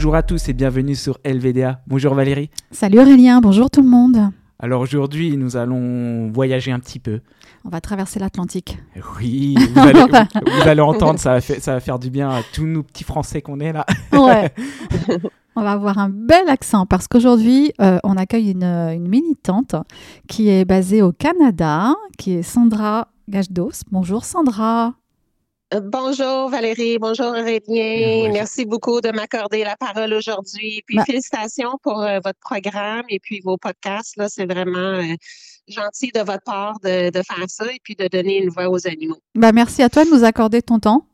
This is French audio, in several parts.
Bonjour à tous et bienvenue sur LVDA. Bonjour Valérie. Salut Aurélien, bonjour tout le monde. Alors aujourd'hui, nous allons voyager un petit peu. On va traverser l'Atlantique. Oui, vous allez, vous allez entendre, ça va, faire, ça va faire du bien à tous nos petits Français qu'on est là. Ouais. On va avoir un bel accent parce qu'aujourd'hui, euh, on accueille une, une, militante qui est basée au Canada, qui est Sandra Gajdos. Bonjour Sandra. Euh, bonjour Valérie, bonjour Aurélien. Merci beaucoup de m'accorder la parole aujourd'hui. Puis bah félicitations pour euh, votre programme et puis vos podcasts. Là, c'est vraiment euh, gentil de votre part de, de, faire ça et puis de donner une voix aux animaux. Bah, merci à toi de nous accorder ton temps.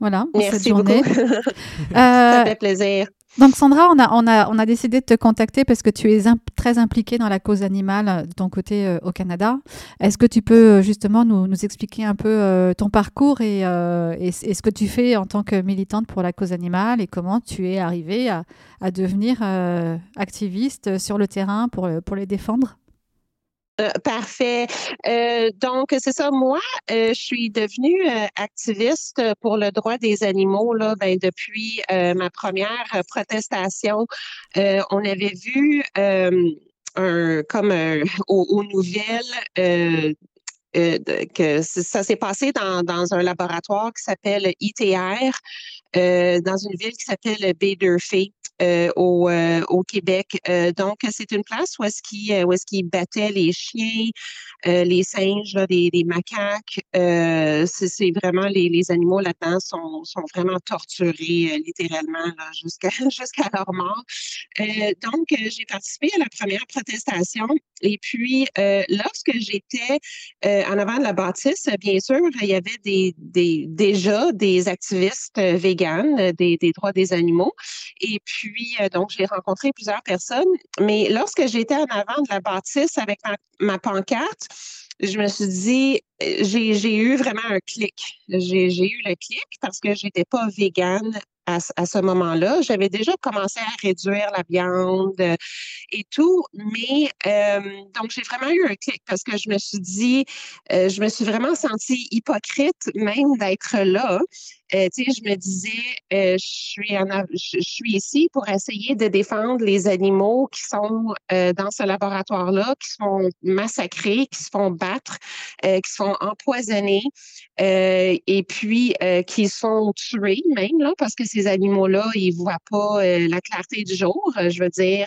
Voilà, Merci cette journée. ça fait plaisir. Donc Sandra, on a, on, a, on a décidé de te contacter parce que tu es très impliquée dans la cause animale euh, de ton côté euh, au Canada. Est-ce que tu peux euh, justement nous, nous expliquer un peu euh, ton parcours et, et, et, ce que tu fais en tant que militante pour la cause animale et comment tu es arrivée à, à devenir activiste sur le terrain pour, pour les défendre? Euh, parfait. Euh, donc, c'est ça. Moi, euh, je suis devenue activiste pour le droit des animaux là, ben, depuis ma première protestation. on avait vu un, comme aux, aux, nouvelles que ça s'est passé dans, dans, un laboratoire qui s'appelle ITR, dans une ville qui s'appelle Baderfee. Euh, au, euh, au, Québec. Euh, donc, c'est une place où est-ce qu'ils est-ce qu'ils battaient les chiens, les singes, là, les, macaques. c'est vraiment les, les animaux là-dedans sont, sont vraiment torturés littéralement jusqu'à jusqu'à leur mort. donc, j'ai participé à la première protestation. Et puis, lorsque j'étais en avant de la bâtisse, bien sûr, il y avait déjà des activistes véganes des, des droits des animaux. Et puis, euh, donc, j'ai rencontré plusieurs personnes. Mais lorsque j'étais en avant de la bâtisse avec ma, pancarte, je me suis dit, euh, j'ai eu vraiment un clic. J'ai eu le clic parce que j'étais pas végane à, ce moment-là. J'avais déjà commencé à réduire la viande euh, et tout, mais donc j'ai vraiment eu un clic parce que je me suis dit, je me suis vraiment sentie hypocrite même d'être là. Euh, je me disais, euh, je suis ici pour essayer de défendre les animaux qui sont euh, dans ce laboratoire-là, qui se font massacrer, qui se font battre, qui se font empoisonner, et puis qui sont tués même là, parce que ces animaux-là, ils voient pas la clarté du jour. Je veux dire,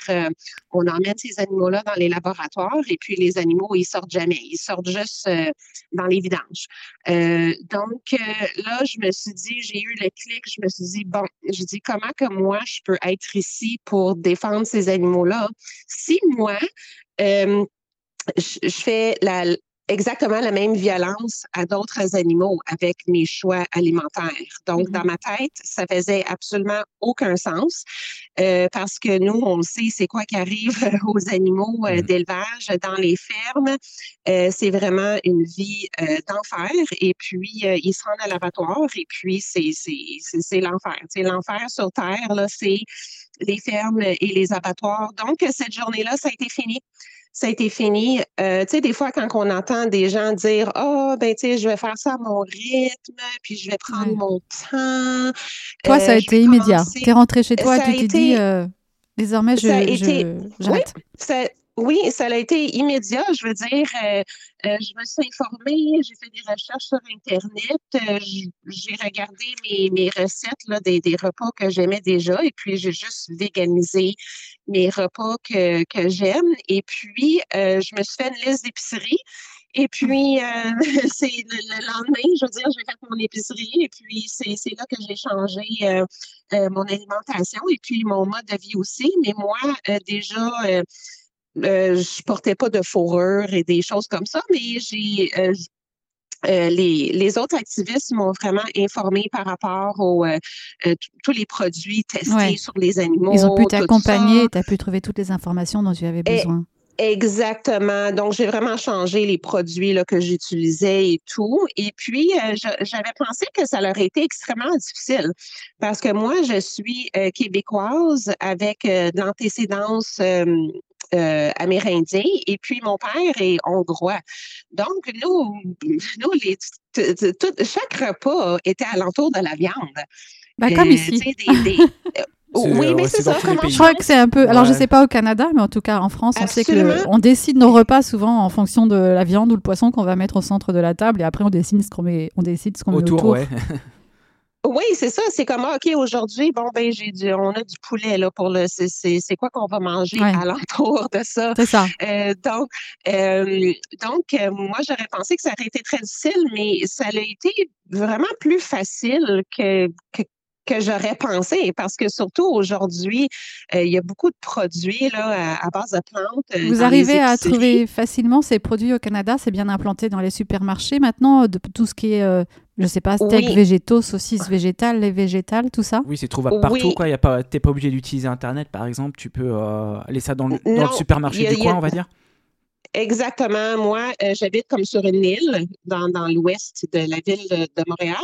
on emmène ces animaux-là dans les laboratoires, et puis les animaux, ils sortent jamais, ils sortent juste dans les vidanges. donc là, je me suis dit j'ai eu le clic, je me suis dit, bon, je dis comment que moi, je peux être ici pour défendre ces animaux-là? Si moi, euh, je, je, fais la, exactement la même violence à d'autres animaux avec mes choix alimentaires. Donc, mm -hmm. dans ma tête, ça faisait absolument aucun sens euh, parce que nous, on sait c'est quoi qui arrive aux animaux euh, mm-hmm. d'élevage dans les fermes. Euh, c'est vraiment une vie euh, d'enfer et puis euh, ils se rendent à l'abattoir et puis c'est l'enfer. C'est l'enfer sur Terre, là, c'est les fermes et les abattoirs. Donc, cette journée-là, ça a été fini ça a été fini. Euh, tu sais, des fois, quand on entend des gens dire Ah, oh, ben, tu sais, je vais faire ça à mon rythme, puis je vais prendre ouais. mon temps. Toi, ça a été immédiat. Tu es rentré chez toi ça et tu t'es dit euh, Désormais, je, j'arrête. Oui, oui, ça a été immédiat. Je veux dire, euh, euh, je me suis informée, j'ai fait des recherches sur Internet, euh, j'ai regardé mes, mes recettes là, des, des repas que j'aimais déjà et puis j'ai juste véganisé mes repas que, que j'aime. Et puis, euh, je me suis fait une liste d'épicerie. Et puis, c'est le, le, lendemain, je veux dire, j'ai fait mon épicerie et puis c'est là que j'ai changé mon alimentation et puis mon mode de vie aussi. Mais moi, déjà, euh, je portais pas de fourrure et des choses comme ça, mais j'ai euh, euh, les, les, autres activistes m'ont vraiment informé par rapport aux euh, tous les produits testés ouais. sur les animaux. Ils ont pu t'accompagner, tu as pu trouver toutes les informations dont tu avais besoin. Et, exactement. Donc, j'ai vraiment changé les produits là, que j'utilisais et tout. Et puis, euh, j'avais pensé que ça leur été extrêmement difficile parce que moi, je suis québécoise avec de l'antécédence euh, amérindien et puis mon père est hongrois. Donc, nous, nous les, tout, chaque repas était alentour de la viande. Ben, comme euh, ici. Des, des, Oui, mais c'est ça. Je crois que c'est un peu. Alors, je sais pas au Canada, mais en tout cas en France, on sait que on décide nos repas souvent en fonction de la viande ou le poisson qu'on va mettre au centre de la table, et après on décide ce qu'on met, on décide ce qu'on met autour. Oui, c'est ça. C'est comme, OK, aujourd'hui, bon, ben, j'ai du, on a du poulet, là, pour le, c'est quoi qu'on va manger à l'entour de ça? C'est ça. Euh, donc, euh, donc euh, moi, j'aurais pensé que ça aurait été très difficile, mais ça a été vraiment plus facile que, que que j'aurais pensé parce que surtout aujourd'hui, il y a beaucoup de produits là, à, base de plantes. Vous arrivez à trouver facilement ces produits au Canada, c'est bien implanté dans les supermarchés maintenant, de tout ce qui est je sais pas, steak végétaux, saucisses végétales, les végétales, tout ça Oui, c'est trouvable partout. Tu n'es pas, pas obligé d'utiliser Internet, par exemple. Tu peux euh, aller ça dans le, dans le supermarché du coin, on va dire? Exactement. Moi, euh, j'habite comme sur une île dans, dans l'ouest de la ville de, Montréal.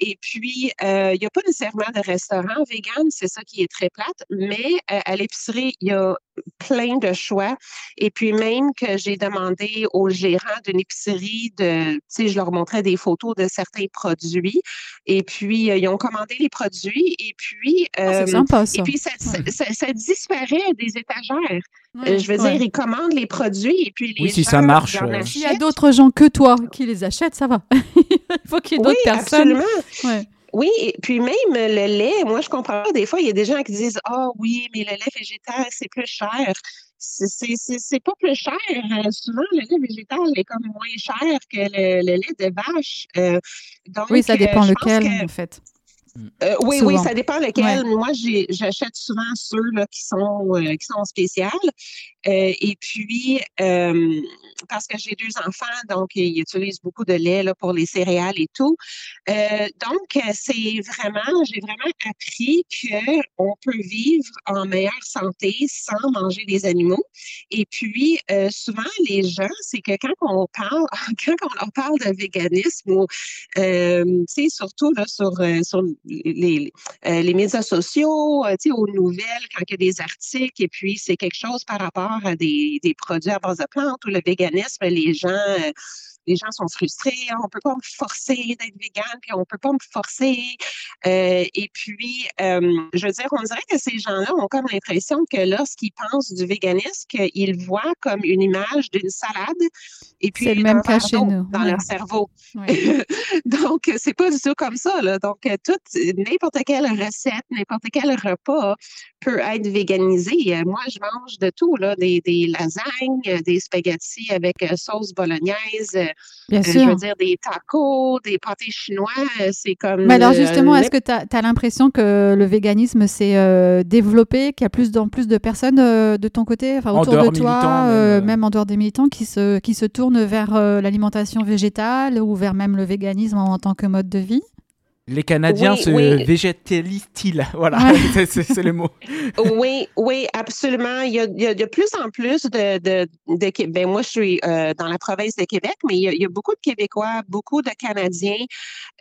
Et puis, euh, il n'y a pas nécessairement de restaurant vegan, c'est ça qui est très plate, mais euh, à l'épicerie, il y a plein de choix. Et puis, même que j'ai demandé aux gérants d'une épicerie de, tu sais, je leur montrais des photos de certains produits. Et puis, ils ont commandé les produits. Et puis, ah, sympa, ça. Et puis ça, ça, disparaît des étagères. je veux dire, ils commandent les produits oui, si ça marche. Euh. S'il y a d'autres gens que toi qui les achètent, ça va. Il faut qu'il y ait d'autres personnes. Absolument. Oui, et puis même le lait, moi je comprends pas. Des fois, il y a des gens qui disent Ah oui, mais le lait végétal, c'est plus cher. C'est pas plus cher. Euh, souvent, le lait végétal est comme moins cher que le, lait de vache. Euh, oui, ça dépend lequel, en fait. Euh, oui, oui, ça dépend lequel. Moi, j'achète souvent ceux là, qui sont euh, qui sont spéciales. Euh, et puis, parce que j'ai deux enfants, donc ils utilisent beaucoup de lait là, pour les céréales et tout. donc, c'est vraiment, j'ai vraiment appris qu'on peut vivre en meilleure santé sans manger des animaux. Et puis, souvent, les gens, c'est que quand on parle, quand on leur parle de véganisme, ou, tu sais, surtout là, sur, sur les, euh, les médias sociaux, euh, aux nouvelles, quand il y a des articles, et puis c'est quelque chose par rapport à des, des, produits à base de plantes ou le véganisme, les gens euh, les gens sont frustrés, on ne peut pas me forcer d'être vegan, puis on ne peut pas me forcer. Euh, et puis, euh, je veux dire, on dirait que ces gens-là ont comme l'impression que lorsqu'ils pensent du véganisme, qu'ils voient comme une image d'une salade et puis le même cas chez nous. dans leur cerveau. Donc, c'est pas du tout comme ça. Là. Donc, n'importe quelle recette, n'importe quel repas peut être véganisé. Moi, je mange de tout, là, des, des lasagnes, des spaghettis avec euh, sauce bolognaise, Bien sûr. Euh, je veux dire, des tacos, des pâtés chinois, euh, c'est comme... Mais alors justement, est-ce que tu as, l'impression que le véganisme s'est euh, développé, qu'il y a plus en plus de personnes de ton côté, enfin, autour de toi, même, en dehors des militants, qui se, qui se tournent vers l'alimentation végétale ou vers même le véganisme en tant que mode de vie? Les Canadiens se végétalisent-ils? Voilà, c'est le mot. oui, oui, absolument. Il y, a, il, y a, de plus en plus de... de, de ben moi, je suis euh, dans la province de Québec, mais il y, a, il y a beaucoup de Québécois, beaucoup de Canadiens,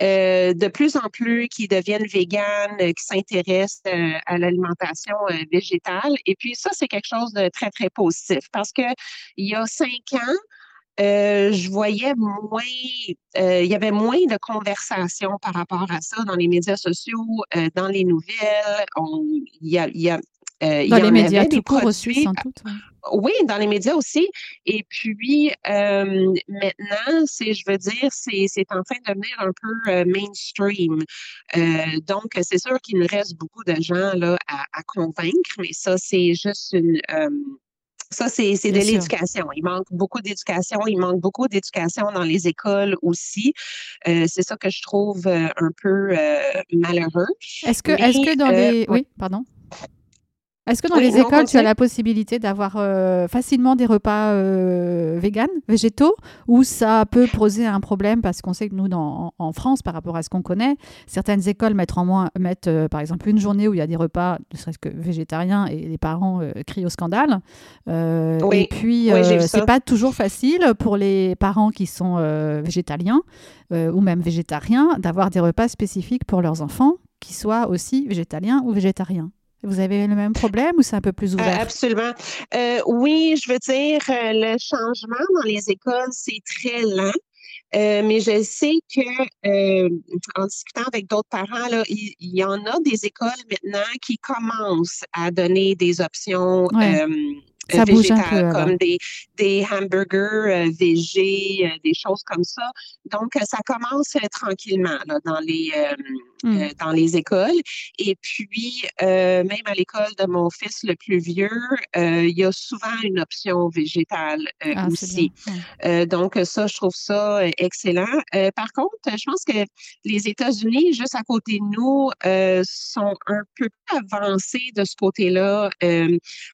euh, de plus en plus qui deviennent véganes, qui s'intéressent euh, à l'alimentation végétale. Et puis ça, c'est quelque chose de très, très positif parce que il y a cinq ans, euh, je voyais moins, euh, il y avait moins de conversations par rapport à ça dans les médias sociaux, euh, dans les nouvelles. Il y a, y a dans les médias tout court aussi, sans doute. Oui, dans les médias aussi. Et puis maintenant, c'est, je veux dire, c'est, c'est en train de devenir un peu mainstream. donc, c'est sûr qu'il nous reste beaucoup de gens là à, à convaincre, mais ça, c'est juste une ça, c'est de l'éducation. Il manque beaucoup d'éducation. Il manque beaucoup d'éducation dans les écoles aussi. Euh, c'est ça que je trouve euh, un peu euh, malheureux. Est-ce que, est que dans les... Oui, pardon? Est-ce que dans les écoles, tu as la possibilité d'avoir euh, facilement des repas euh, véganes, végétaux, ou ça peut poser un problème parce qu'on sait que nous, dans, en France, par rapport à ce qu'on connaît, certaines écoles mettent, en moins, mettent euh, par exemple une journée où il y a des repas, ne serait-ce que végétariens, et les parents crient au scandale. et puis, c'est pas toujours facile pour les parents qui sont végétaliens ou même végétariens d'avoir des repas spécifiques pour leurs enfants qui soient aussi végétaliens ou végétariens. Vous avez le même problème ou c'est un peu plus euh, ouvert? absolument. Euh, oui, je veux dire, euh, le changement dans les écoles, c'est très lent. mais je sais que en discutant avec d'autres parents, là, il, y en a des écoles maintenant qui commencent à donner des options ça peu, comme des, des hamburgers euh, végés, euh, des choses comme ça. Donc, ça commence tranquillement là, dans les mmh. dans les écoles. Et puis, même à l'école de mon fils le plus vieux, il y a souvent une option végétale ah, aussi. donc, ça, je trouve ça excellent. par contre, je pense que les États-Unis, juste à côté de nous, sont un peu plus avancés de ce côté-là.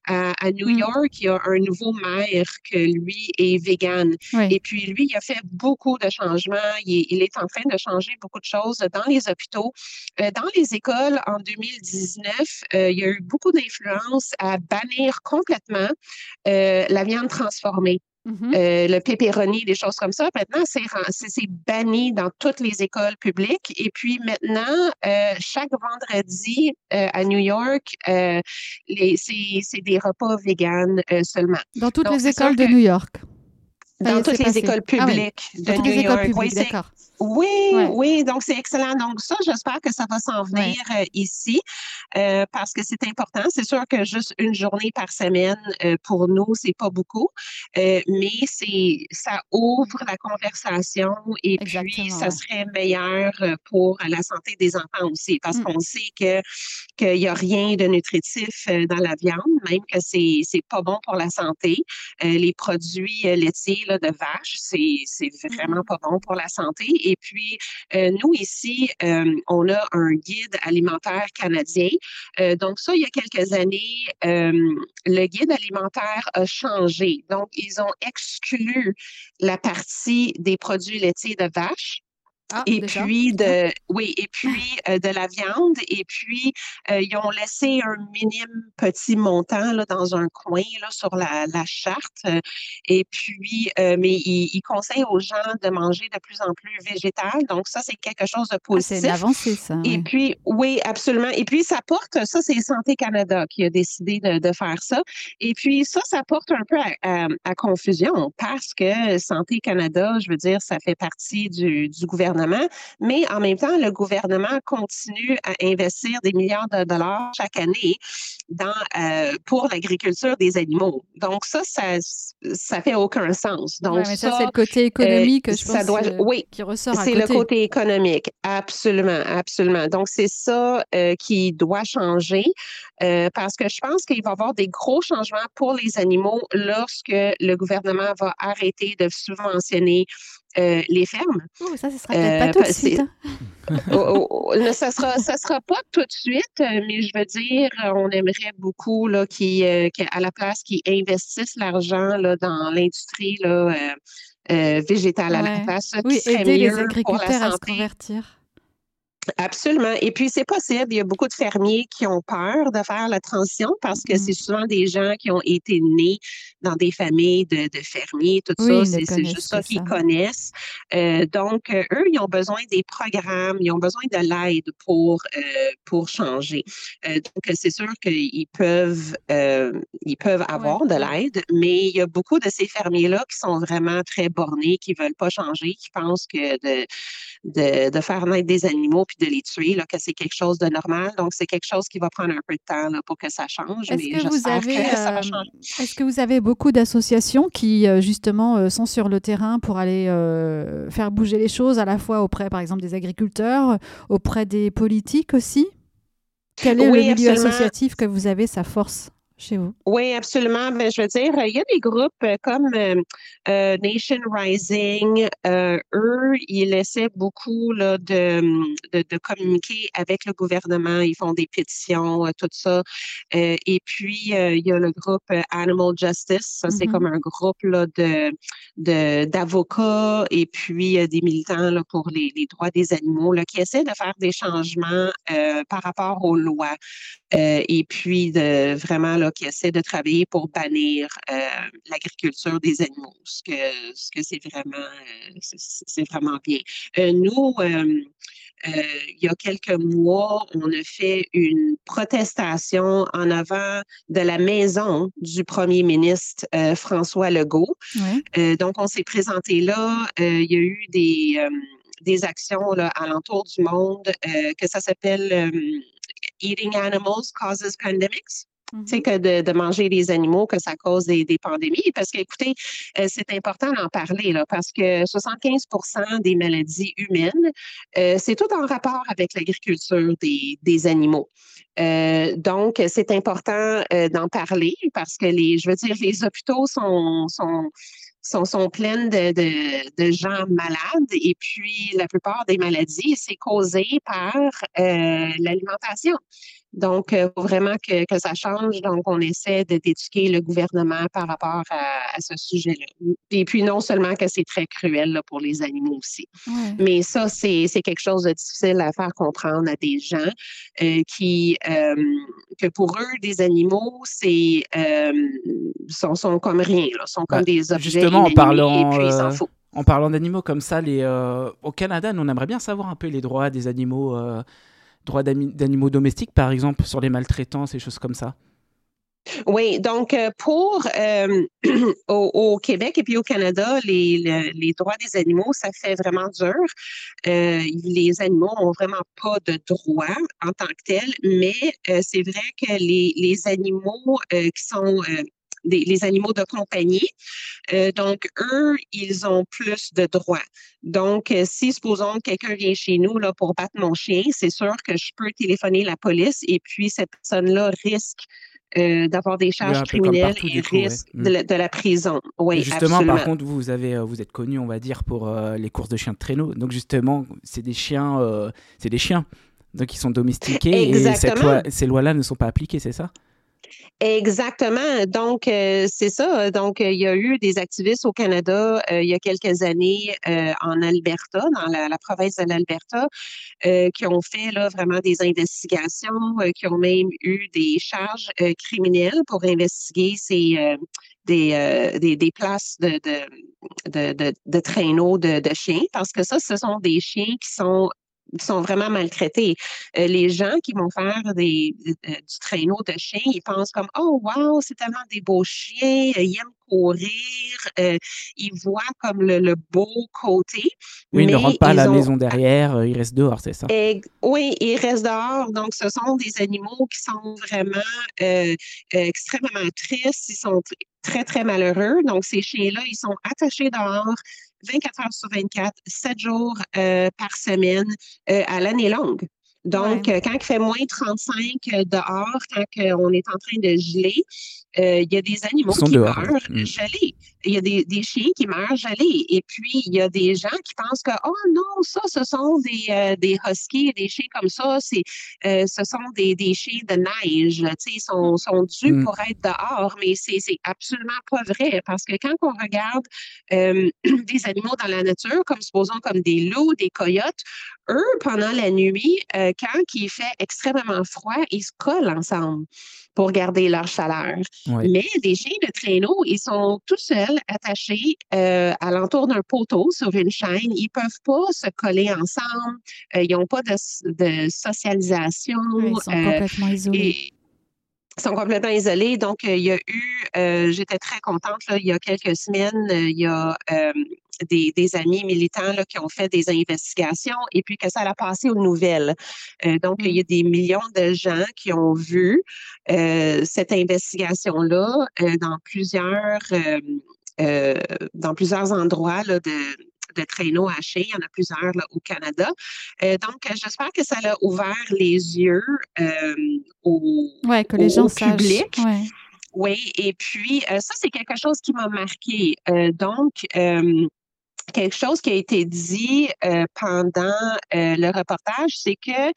À, à, New mmh. York, qui a un nouveau maire que lui est vegan. Et puis, lui, il a fait beaucoup de changements. Il est, en train de changer beaucoup de choses dans les hôpitaux. Euh, dans les écoles, en 2019, euh, il y a eu beaucoup d'influence à bannir complètement euh, la viande transformée. Mm-hmm. Euh, le pepperoni, des choses comme ça. Maintenant, c'est banni dans toutes les écoles publiques. Et puis maintenant, euh, chaque vendredi euh, à New York, c'est des repas véganes seulement. Dans toutes les écoles de New York. Dans toutes les écoles ah publiques de New York. oui, d'accord. Oui, oui, donc c'est excellent. Donc ça, j'espère que ça va s'en venir euh, ici euh, parce que c'est important. C'est sûr que juste une journée par semaine euh, pour nous, c'est pas beaucoup, mais c'est ça ouvre la conversation et puis ça serait meilleur pour la santé des enfants aussi parce mmh. qu'on sait que qu'il n'y a rien de nutritif dans la viande, même que c'est c'est pas bon pour la santé. les produits laitiers là, de vache, c'est c'est mmh vraiment pas bon pour la santé et puis, euh, nous, ici, euh, on a un guide alimentaire canadien. Euh, donc, ça, il y a quelques années, le guide alimentaire a changé. Donc, ils ont exclu la partie des produits laitiers de vache ah, et puis de oui et puis euh, de la viande et puis euh, ils ont laissé un minime petit montant là, dans un coin là, sur la, la charte et puis euh, mais ils, conseillent aux gens de manger de plus en plus végétal. Donc ça c'est quelque chose de positif. Ah, c'est avancé ça. Et puis oui absolument. Et puis ça porte ça c'est Santé Canada qui a décidé de, de, faire ça. Et puis ça ça porte un peu à, à, confusion parce que Santé Canada je veux dire ça fait partie du, du gouvernement mais en même temps, le gouvernement continue à investir des milliards de dollars chaque année dans, euh, pour l'agriculture des animaux. Donc ça, ça, ça fait aucun sens. Donc ça, c'est le côté économique, je pense, doit, euh, oui, qui ressort. C'est le côté économique, absolument, absolument. Donc c'est ça euh, qui doit changer parce que je pense qu'il va y avoir des gros changements pour les animaux lorsque le gouvernement va arrêter de subventionner euh, les fermes. Oh, ça, ce sera peut-être pas tout de suite. Hein. Oh, oh, ça sera, ça sera pas tout de suite, mais je veux dire, on aimerait beaucoup là, qui, euh, à la place qu'ils investissent l'argent là, dans l'industrie euh, végétale à la place. Oui, aider les agriculteurs à se convertir. Absolument. Et puis, c'est possible. Il y a beaucoup de fermiers qui ont peur de faire la transition parce que c'est mmh. souvent des gens qui ont été nés dans des familles de, fermiers, tout ça. C'est juste ça qu'ils connaissent. Euh, donc, euh, eux, ils ont besoin des programmes, ils ont besoin de l'aide pour, euh, pour changer. donc, c'est sûr qu'ils peuvent, ils peuvent avoir de l'aide, mais il y a beaucoup de ces fermiers-là qui sont vraiment très bornés, qui ne veulent pas changer, qui pensent que de, de, de faire naître des animaux de les tuer, là, que c'est quelque chose de normal. Donc, c'est quelque chose qui va prendre un peu de temps pour que ça change. Est-ce que, vous avez, euh, Est-ce que vous avez beaucoup d'associations qui, euh, justement, euh, sont sur le terrain pour aller faire bouger les choses, à la fois auprès, par exemple, des agriculteurs, auprès des politiques aussi? Quel est le milieu associatif que vous avez, sa force? Chez vous? Oui, absolument. Ben, je veux dire, il y a des groupes euh, comme euh, euh, Nation Rising. eux, ils essaient beaucoup là, de, de, communiquer avec le gouvernement. Ils font des pétitions, tout ça. et puis, il y a le groupe Animal Justice. Ça, c'est comme un groupe là, de, de, d'avocats et puis des militants là, pour les, les, droits des animaux là, qui essaient de faire des changements par rapport aux lois. et puis, de vraiment là, qui essaient de travailler pour bannir l'agriculture des animaux, ce que ce que c'est vraiment c'est vraiment bien. nous, il y a quelques mois, on a fait une protestation en avant de la maison du premier ministre François Legault. donc, on s'est présenté là. il y a eu des des actions là, alentour du monde, euh, que ça s'appelle euh, Eating Animals Causes Pandemics. Mm-hmm. que de, manger des animaux, que ça cause des, pandémies. Parce que, écoutez, euh, c'est important d'en parler, là, parce que 75% des maladies humaines, c'est tout en rapport avec l'agriculture des, animaux. donc, c'est important d'en parler parce que les, je veux dire, les hôpitaux sont, sont sont, sont de, de, gens malades et puis la plupart des maladies, c'est causé par euh, l'alimentation. Donc, il euh, faut vraiment que, que, ça change. Donc, on essaie d'éduquer le gouvernement par rapport à, à ce sujet-là. Et puis, non seulement que c'est très cruel là, pour les animaux aussi, mais ça, c'est quelque chose de difficile à faire comprendre à des gens euh, qui, euh, que pour eux, des animaux, c'est euh, sont, sont, comme rien, là, sont comme bah, des objets. Justement, en parlant. Et puis, ils. En parlant d'animaux comme ça, les, au Canada, nous, on aimerait bien savoir un peu les droits des animaux droits d'animaux domestiques, par exemple, sur les maltraitances et choses comme ça? Oui, donc euh, pour euh, au, Québec et puis au Canada, les, les, droits des animaux, ça fait vraiment dur. Euh, les animaux n'ont vraiment pas de droits en tant que tels, mais c'est vrai que les, les animaux qui sont les animaux de compagnie. Euh, donc, eux, ils ont plus de droits. Donc, euh, si, supposons, quelqu'un vient chez nous là, pour battre mon chien, c'est sûr que je peux téléphoner la police et puis cette personne-là risque euh, d'avoir des charges criminelles et risque mm. de, la, prison. Oui, justement, par contre, vous, avez, vous êtes connu, on va dire, pour les courses de chiens de traîneau. Donc, justement, c'est des chiens, c'est des chiens. Donc, ils sont domestiqués et ces lois-là ne sont pas appliquées, c'est ça? Exactement. Donc, euh, c'est ça. Donc, il y a eu des activistes au Canada euh, il y a quelques années euh, en Alberta, dans la, province de l'Alberta, qui ont fait là, vraiment des investigations, qui ont même eu des charges criminelles pour investiguer ces, des, des, des, places de, de, de, de, traîneaux de, de, chiens, parce que ça, ce sont des chiens qui sont sont vraiment maltraités. Euh, les gens qui vont faire des, euh, du traîneau de chiens, ils pensent comme Oh wow, c'est tellement des beaux chiens, euh, ils aiment courir, ils voient comme le, beau côté. Oui, ils ne rentrent pas à la maison derrière, ils restent dehors, c'est ça? oui, ils restent dehors. Donc, ce sont des animaux qui sont vraiment extrêmement tristes, ils sont très, très malheureux. Donc, ces chiens-là, ils sont attachés dehors 24 heures sur 24, 7 jours euh, par semaine euh, à l'année longue. Donc, euh, quand il fait moins 35 dehors, quand on est en train de geler, il y a des animaux qui meurent mm. gelés il y a des, des, chiens qui meurent gelés. Et puis, il y a des gens qui pensent que, oh non, ça, ce sont des, euh, des huskies, des chiens comme ça, c'est, euh, ce sont des, des chiens de neige. Tu sais, ils sont, sont dus mm. pour être dehors, mais c'est, c'est absolument pas vrai. Parce que quand on regarde euh, des animaux dans la nature, comme supposons comme des loups, des coyotes, eux, pendant la nuit, quand il fait extrêmement froid, ils se collent ensemble pour garder leur chaleur. Mais des chiens de traîneau, ils sont tout seuls attachés euh, à l'entour d'un poteau sur une chaîne. Ils ne peuvent pas se coller ensemble. Euh, ils n'ont pas de, socialisation. ils sont complètement euh, isolés. ils sont complètement isolés. Donc, il y a eu, j'étais très contente, là, il y a quelques semaines, il y a des, amis militants qui ont fait des investigations et puis que ça a passé aux nouvelles. Euh, donc, il y a mmh. des millions de gens qui ont vu euh, cette investigation-là euh, dans plusieurs dans plusieurs endroits de, de traîneaux hachés. Il y en a plusieurs au Canada. donc, j'espère que ça a ouvert les yeux au, que les gens public. Oui, et puis ça, c'est quelque chose qui m'a marqué. donc, quelque chose qui a été dit euh, pendant euh, le reportage, c'est que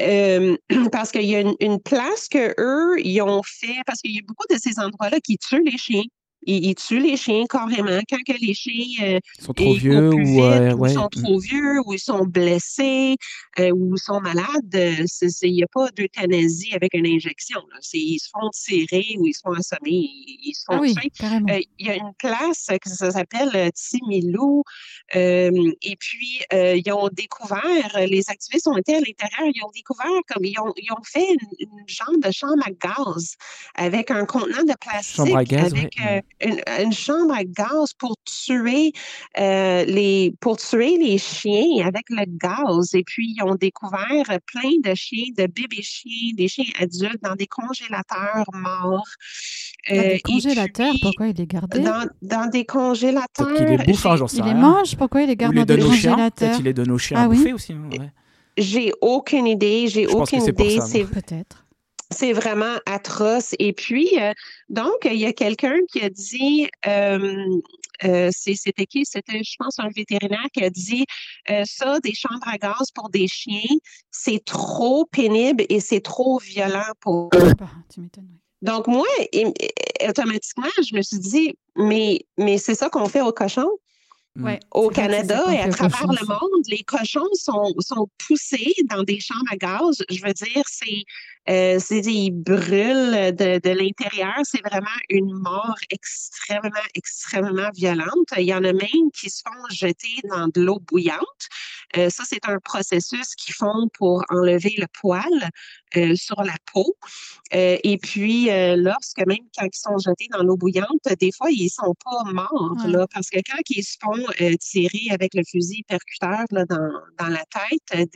euh, parce qu'il y a une, place que eux ils ont fait, parce qu'il y a beaucoup de ces endroits-là qui tuent les chiens. Ils, tuent les chiens carrément quand que les chiens sont trop vieux ou, ouais. sont mm. trop vieux ou ils sont blessés ou ils sont malades. Il n'y a pas d'euthanasie avec une injection. Ils se font tirer ou ils se font assommer, ils, se font ah Il y a une classe qui s'appelle Timilou et puis ils ont découvert, les activistes ont été à l'intérieur, ils ont découvert comme ils ont, ils ont fait une, genre de chambre à gaz avec un contenant de plastique. Chambre à gaz, avec une, chambre à gaz pour tuer euh, les pour tuer les chiens avec le gaz. Et puis ils ont découvert plein de chiens, de bébés chiens, des chiens adultes dans des congélateurs morts. Dans des euh, congélateurs, pourquoi ils les gardaient dans, dans, des congélateurs. Peut-être qu'ils les hein, j'en sais Ils les mangent, pourquoi ils les gardent dans des congélateurs Peut-être qu'ils les donnent aux chiens ah, à bouffer aussi. Hein, j'ai aucune idée, j'ai aucune idée. C'est peut-être c'est vraiment atroce. Et puis, euh, donc, il y a quelqu'un qui a dit, euh, euh, c'était qui? C'était, je pense, un vétérinaire qui a dit, ça, des chambres à gaz pour des chiens, c'est trop pénible et c'est trop violent pour eux. Ah, donc, moi, automatiquement, je me suis dit, mais, mais c'est ça qu'on fait aux cochons. Au Canada et à travers le monde, les cochons sont, sont poussés dans des chambres à gaz. Je veux dire, c'est euh, c'est ils brûlent de, de l'intérieur. C'est vraiment une mort extrêmement, extrêmement violente. Il y en a même qui se font jeter dans de l'eau bouillante. Euh, ça, c'est un processus qu'ils font pour enlever le poil euh, sur la peau. Euh, et puis, lorsque même quand ils sont jetés dans l'eau bouillante, des fois, ils ne sont pas morts, là, parce que quand ils se font tirer avec le fusil percuteur là, dans, dans la tête,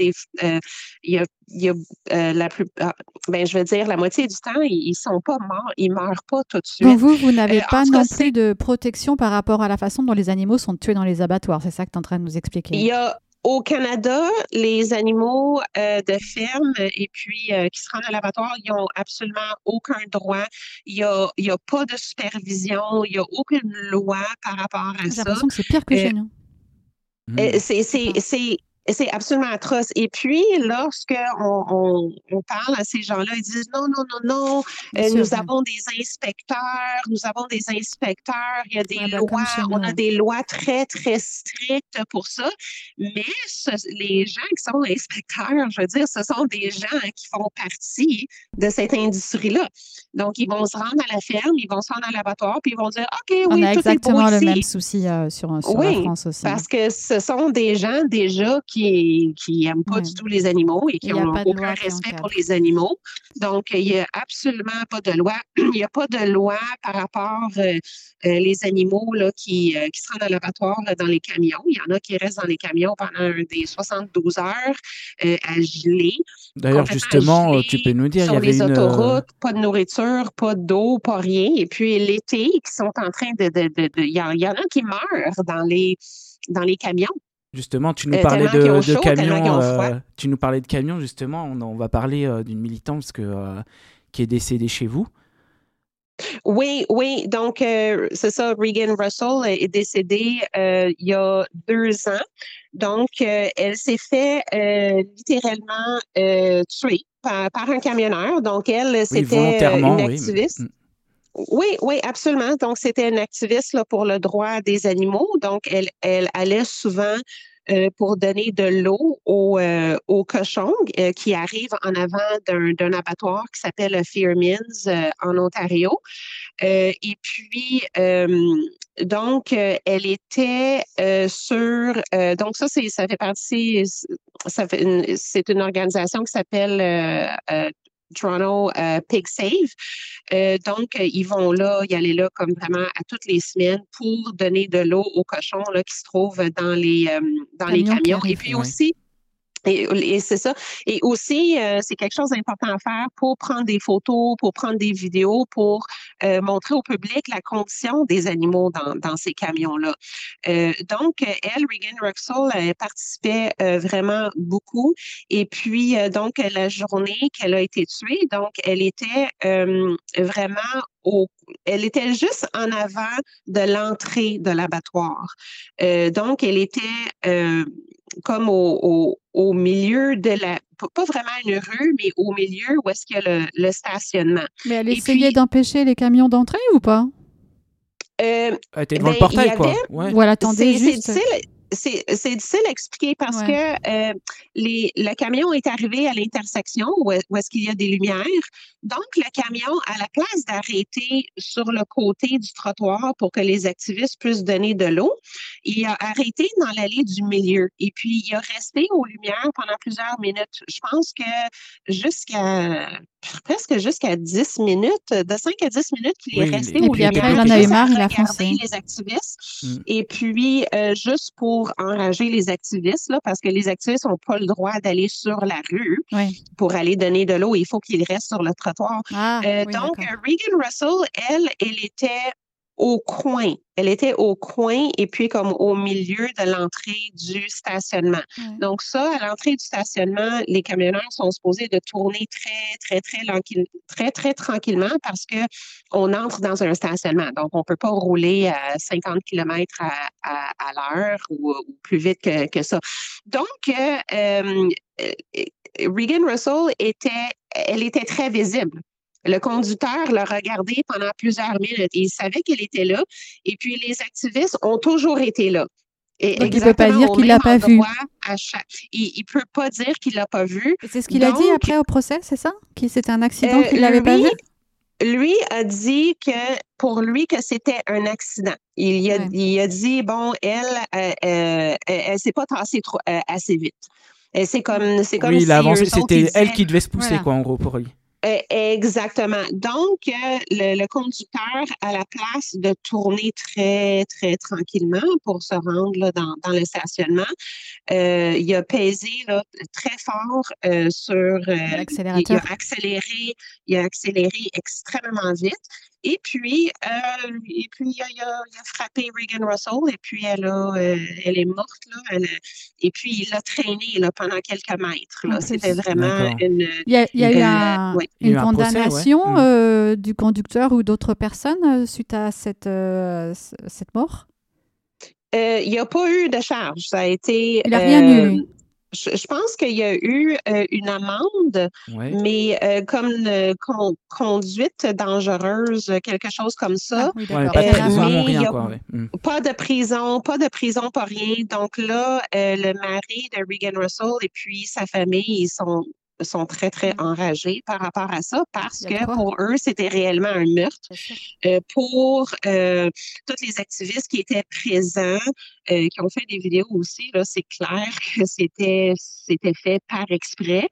il y a, y a la plus, ah, ben, je veux dire, la moitié du temps, ils ne sont pas morts, ils ne meurent pas tout de suite. Donc vous, vous n'avez pas non plus de protection par rapport à la façon dont les animaux sont tués dans les abattoirs, c'est ça que tu es en train de nous expliquer? Il y a au Canada, les animaux euh, de ferme et puis euh, qui se rendent à l'abattoir, ils n'ont absolument aucun droit. Il n'y a, a, pas de supervision, il n'y a aucune loi par rapport à ça. J'ai l'impression que c'est pire que chez nous. C'est c'est absolument atroce. Et puis, lorsque on, parle à ces gens-là, ils disent non, non, non, non, euh, nous avons des inspecteurs, nous avons des inspecteurs, il y a des ben, lois, on a des lois très, très strictes pour ça. Mais les gens qui sont inspecteurs, je veux dire, ce sont des gens qui font partie de cette industrie-là. Donc, ils vont se rendre à la ferme, ils vont se rendre à l'abattoir, puis ils vont dire OK, oui, on a exactement le même souci euh, sur, sur la France aussi. Parce que ce sont des gens déjà qui qui n'aiment pas du tout les animaux et qui n'ont aucun respect pour les animaux. Donc, il n'y a absolument pas de loi. Il n'y a pas de loi par rapport aux euh, euh, les animaux là, qui, euh, qui se rendent à l'abattoir dans les camions. Il y en a qui restent dans les camions pendant des 72 heures à geler. D'ailleurs, justement, tu peux nous dire, il y avait les autoroutes, pas de nourriture, pas d'eau, pas rien. Et puis l'été, qui sont en train de... Il y, en a qui meurent dans les, dans les camions. Justement, tu nous euh, parlais de, camions. Euh, tu nous parlais de camions, justement. On, va parler euh, d'une militante que, qui est décédée chez vous. Oui, oui. Donc, c'est ça. Regan Russell est décédée il y a deux ans. Donc, elle s'est fait littéralement tuer par, un camionneur. Donc, elle, c'était une activiste. Mm. Oui, oui, absolument. Donc, c'était une activiste là, pour le droit des animaux. Donc, elle, elle allait souvent euh, pour donner de l'eau aux, euh, aux cochons euh, qui arrivent en avant d'un abattoir qui s'appelle Fearmins en Ontario. et puis, donc, elle était sur. donc, ça, ça fait partie. C'est une organisation qui s'appelle Toronto euh, Pig Save. Euh, donc, euh, ils vont là, y aller là comme vraiment à toutes les semaines pour donner de l'eau aux cochons là, qui se trouvent dans les, dans les camions. Et puis aussi, et, c'est ça. Et aussi, euh, c'est quelque chose d'important à faire pour prendre des photos, pour prendre des vidéos, pour euh, montrer au public la condition des animaux dans, dans ces camions-là. Euh, donc, elle, Regan Ruxell, participait vraiment beaucoup. Et puis, donc, la journée qu'elle a été tuée, donc, elle était vraiment au, elle était juste en avant de l'entrée de l'abattoir. donc, elle était comme au, au, milieu de la, pas vraiment une rue, mais au milieu où est-ce qu'il y a le, stationnement. Mais elle essayait d'empêcher les camions d'entrer ou pas? Euh, Elle était devant le ben, portail, quoi. Ouais. Ou elle attendait juste c'est difficile à expliquer parce que euh, les, le camion est arrivé à l'intersection où, est-ce qu'il y a des lumières. Donc, le camion, à la place d'arrêter sur le côté du trottoir pour que les activistes puissent donner de l'eau, il a arrêté dans l'allée du milieu. Et puis, il a resté aux lumières pendant plusieurs minutes. Je pense que jusqu'à presque jusqu'à 10 minutes, de 5 à 10 minutes qu'il est resté au puis après, il en a eu marre, il a foncé. les activistes. Mm. Et puis, euh, juste pour enrager les activistes, là, parce que les activistes n'ont pas le droit d'aller sur la rue pour aller donner de l'eau, il faut qu'ils restent sur le trottoir. Ah, euh, donc, Regan Russell, elle, elle était au coin. Elle était au coin et puis comme au milieu de l'entrée du stationnement. Donc ça, à l'entrée du stationnement, les camionneurs sont supposés de tourner très, très, très, très, très tranquillement parce que on entre dans un stationnement. Donc, on ne peut pas rouler à 50 km à, à, l'heure ou, plus vite que, que ça. Donc, euh, euh, Regan Russell était, elle était très visible. Le conducteur l'a regardé pendant plusieurs minutes. Il savait qu'elle était là. Et puis, les activistes ont toujours été là. Et Donc, il ne peut pas dire qu'il ne l'a pas vu. Il ne peut pas dire qu'il ne l'a pas vu. C'est ce qu'il a dit après au procès, c'est ça? Que c'était un accident qu'il n'avait pas vu? Lui a dit que pour lui que c'était un accident. Il, a, il a dit bon, elle, euh, euh, elle, ne s'est pas tassée trop, euh, assez vite. C'est comme, c'est comme oui, il a avancé. C'était elle qui devait se pousser, quoi, en gros, pour lui. Euh, exactement. Donc, euh, le, conducteur a la place de tourner très, très tranquillement pour se rendre dans, le stationnement. Euh, il a pesé très fort sur l'accélérateur. Il a accéléré, il a accéléré extrêmement vite. Et puis, euh, et puis il, a, il, a, frappé Regan Russell et puis elle, a, euh, elle est morte. Là, et puis, il l'a traîné là, pendant quelques mètres. Là. Ah, C'était vraiment une. Il y a, il y a eu une condamnation mm. euh, du conducteur ou d'autres personnes suite à cette, cette mort? il n'y a pas eu de charge. Ça a été. Il n'a rien eu. Je, pense qu'il y a eu euh, une amende, mais euh, comme conduite dangereuse, quelque chose comme ça. Ah pas, de prison, rien, quoi, mm. pas de prison, pas de prison, pas rien. Donc là, euh, le mari de Regan Russell et puis sa famille, ils sont sont très, très mmh. enragés par rapport à ça parce que pour eux, c'était réellement un meurtre. Euh, pour euh, tous les activistes qui étaient présents, euh, qui ont fait des vidéos aussi, là, c'est clair que c'était, c'était fait par exprès.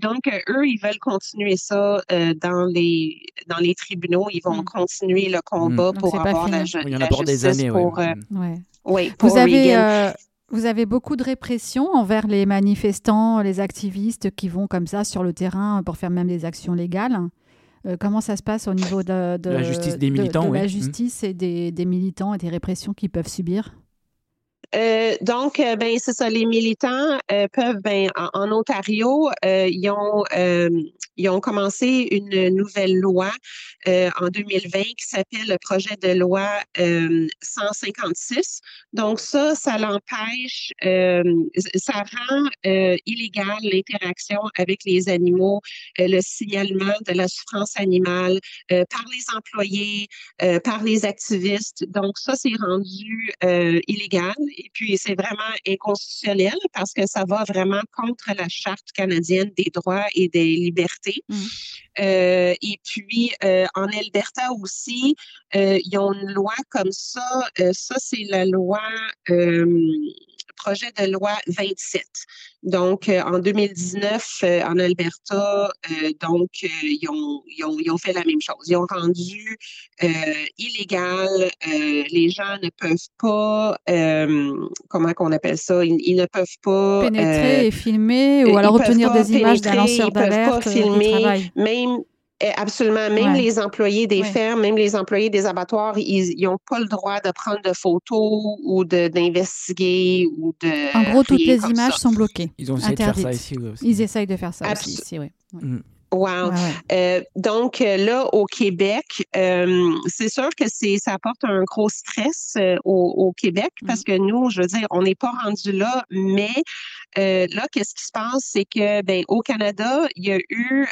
donc, eux, ils veulent continuer ça dans, les, dans les tribunaux. Ils vont mmh. continuer le combat mmh. pour avoir la, justice. Il y en a pour des années, pour, oui. pour Vous avez, vous avez beaucoup de répression envers les manifestants, les activistes qui vont comme ça sur le terrain pour faire même des actions légales. Euh, comment ça se passe au niveau de, la justice des militants, la mmh. justice et des, des, militants et des répressions qu'ils peuvent subir? Euh, donc, euh, ben c'est ça. Les militants peuvent, ben, en, Ontario, ils ont ils ont commencé une nouvelle loi euh, en 2020 qui s'appelle le projet de loi 156. Euh, Donc ça, ça l'empêche, euh, ça rend illégal l'interaction avec les animaux, le signalement de la souffrance animale par les employés, par les activistes. Donc ça, c'est rendu illégal et puis c'est vraiment inconstitutionnel parce que ça va vraiment contre la Charte canadienne des droits et des libertés Mmh. Euh, et puis, euh, en Alberta aussi, euh, ils ont une loi comme ça. ça, c'est la loi projet de loi 27. Donc, en 2019, en Alberta, donc, ils ont, ils, ont, ils, ont, fait la même chose. Ils ont rendu illégal, les gens ne peuvent pas, comment qu'on appelle ça, ils, ne peuvent pas... Pénétrer et filmer, ou alors obtenir des images d'un lanceur d'alerte. Même eh, absolument. Même les employés des fermes, même les employés des abattoirs, ils n'ont pas le droit de prendre de photos ou d'investiguer ou de. En gros, toutes les images sont bloquées. Ils ont essayé de faire ça ici aussi. Ils essayent de faire ça aussi ici, oui. Mm. Wow. Euh, donc euh, là, au Québec, euh, c'est sûr que c'est ça apporte un gros stress au, Québec mmh. parce que nous, je veux dire, on n'est pas rendu là, mais là, qu'est-ce qui se passe, c'est que ben au Canada, il y a eu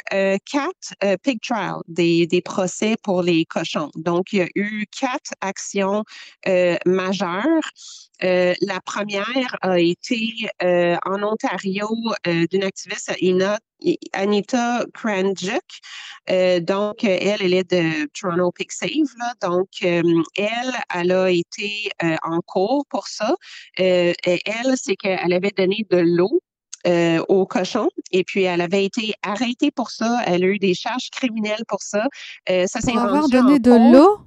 quatre pig trials, des, des procès pour les cochons. Donc, il y a eu quatre actions majeures. la première a été en Ontario d'une activiste, Anita Kranjuk. Euh, donc, elle, elle est de Toronto Pick Save. Donc, euh, elle, elle a été euh, en cours pour ça. et elle, c'est qu'elle avait donné de l'eau au cochon et puis elle avait été arrêtée pour ça. Elle a eu des charges criminelles pour ça. ça pour avoir donné de l'eau?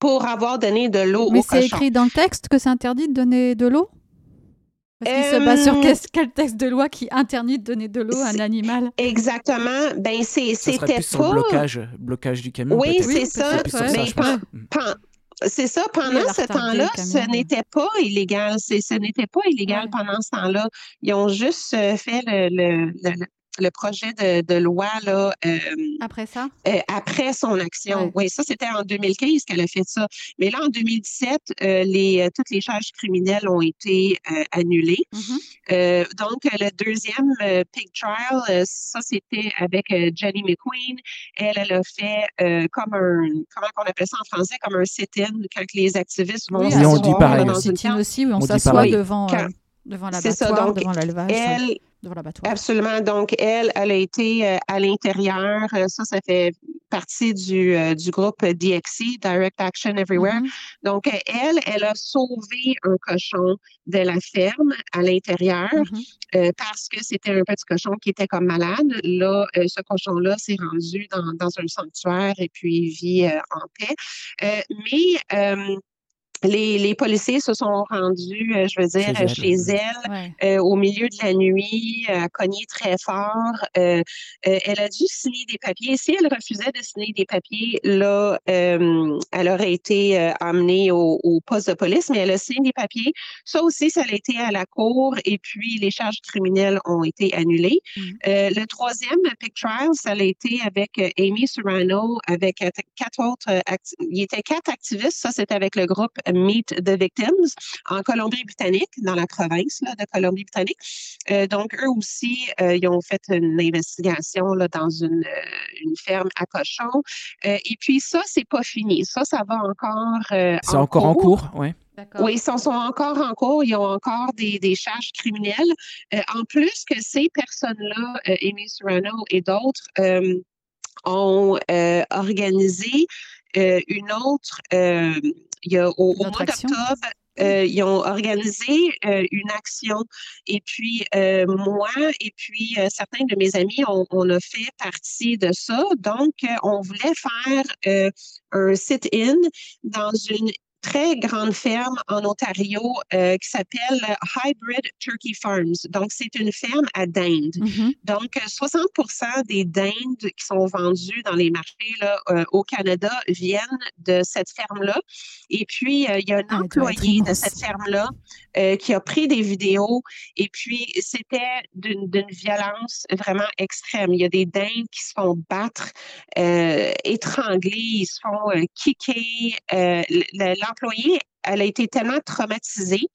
Pour avoir donné de l'eau au cochon. Mais c'est écrit dans le texte que c'est interdit de donner de l'eau? Parce qu'il se base sur euh, quel, texte de loi qui interdit de donner de l'eau à un animal? Exactement. Ben c'est c'était pas blocage, blocage du camion. Oui, c'est ça. C'est ça. Pendant ce temps-là, ce n'était pas illégal. Ce n'était pas illégal pendant ce temps-là. Ils ont juste euh, fait le, le projet de, loi là, euh, après ça? Euh, après son action. Oui, ça, c'était en 2015 qu'elle a fait ça. Mais là, en 2017, euh, les, toutes les charges criminelles ont été annulées. Mm-hmm. donc, le deuxième Pig Trial, ça, c'était avec Jenny McQueen. Elle, elle a fait comme un, comment on appelle ça en français, comme un sit-in quand les activistes vont oui, on dit pareil. dans une aussi, où on, s'assoit devant, devant l'abattoir, devant l'élevage. Elle, Absolument. Donc, elle, elle a été euh, à l'intérieur. Euh, ça, ça fait partie du, euh, du groupe DXC, Direct Action Everywhere. Mm-hmm. Donc, elle, elle a sauvé un cochon de la ferme à l'intérieur mm-hmm. parce que c'était un petit cochon qui était comme malade. Là, ce cochon-là s'est rendu dans, dans, un sanctuaire et puis vit en paix. mais les, les, policiers se sont rendus, euh, je veux dire, chez elle, euh, au milieu de la nuit, à cogner très fort. Euh, elle a dû signer des papiers. Si elle refusait de signer des papiers, là, elle aurait été amenée au, au, poste de police, mais elle a signé des papiers. Ça aussi, ça a été à la cour et puis les charges criminelles ont été annulées. Mmh. le troisième, Pick Trial, ça a été avec Amy Serrano, avec quatre autres, il y était quatre activistes. Ça, c'était avec le groupe Meet the Victims en Colombie-Britannique, dans la province de Colombie-Britannique. Euh, donc, eux aussi, euh, ils ont fait une investigation là, dans une, euh, une ferme à cochons. et puis, ça, c'est pas fini. Ça, ça va encore. c'est encore en cours, oui. Oui, ils sont, encore en cours, ils ont encore des, des charges criminelles. en plus que ces personnes-là, Amy Serrano et d'autres, ont organisé une autre il y a au, mois d'octobre, euh, ils ont organisé euh, une action. Et puis euh, moi et puis certains de mes amis, on, on, a fait partie de ça. Donc, on voulait faire un sit-in dans une très grande ferme en Ontario euh, qui s'appelle Hybrid Turkey Farms. Donc, c'est une ferme à dinde. Mm-hmm. Donc, 60% des dindes qui sont vendues dans les marchés là, euh, au Canada viennent de cette ferme-là. Et puis, euh, il y a un ah, employé de cette ferme-là qui a pris des vidéos. Et puis, c'était d'une violence vraiment extrême. Il y a des dindes qui se font battre, étrangler, ils se font kicker l'employée, elle a été tellement traumatisée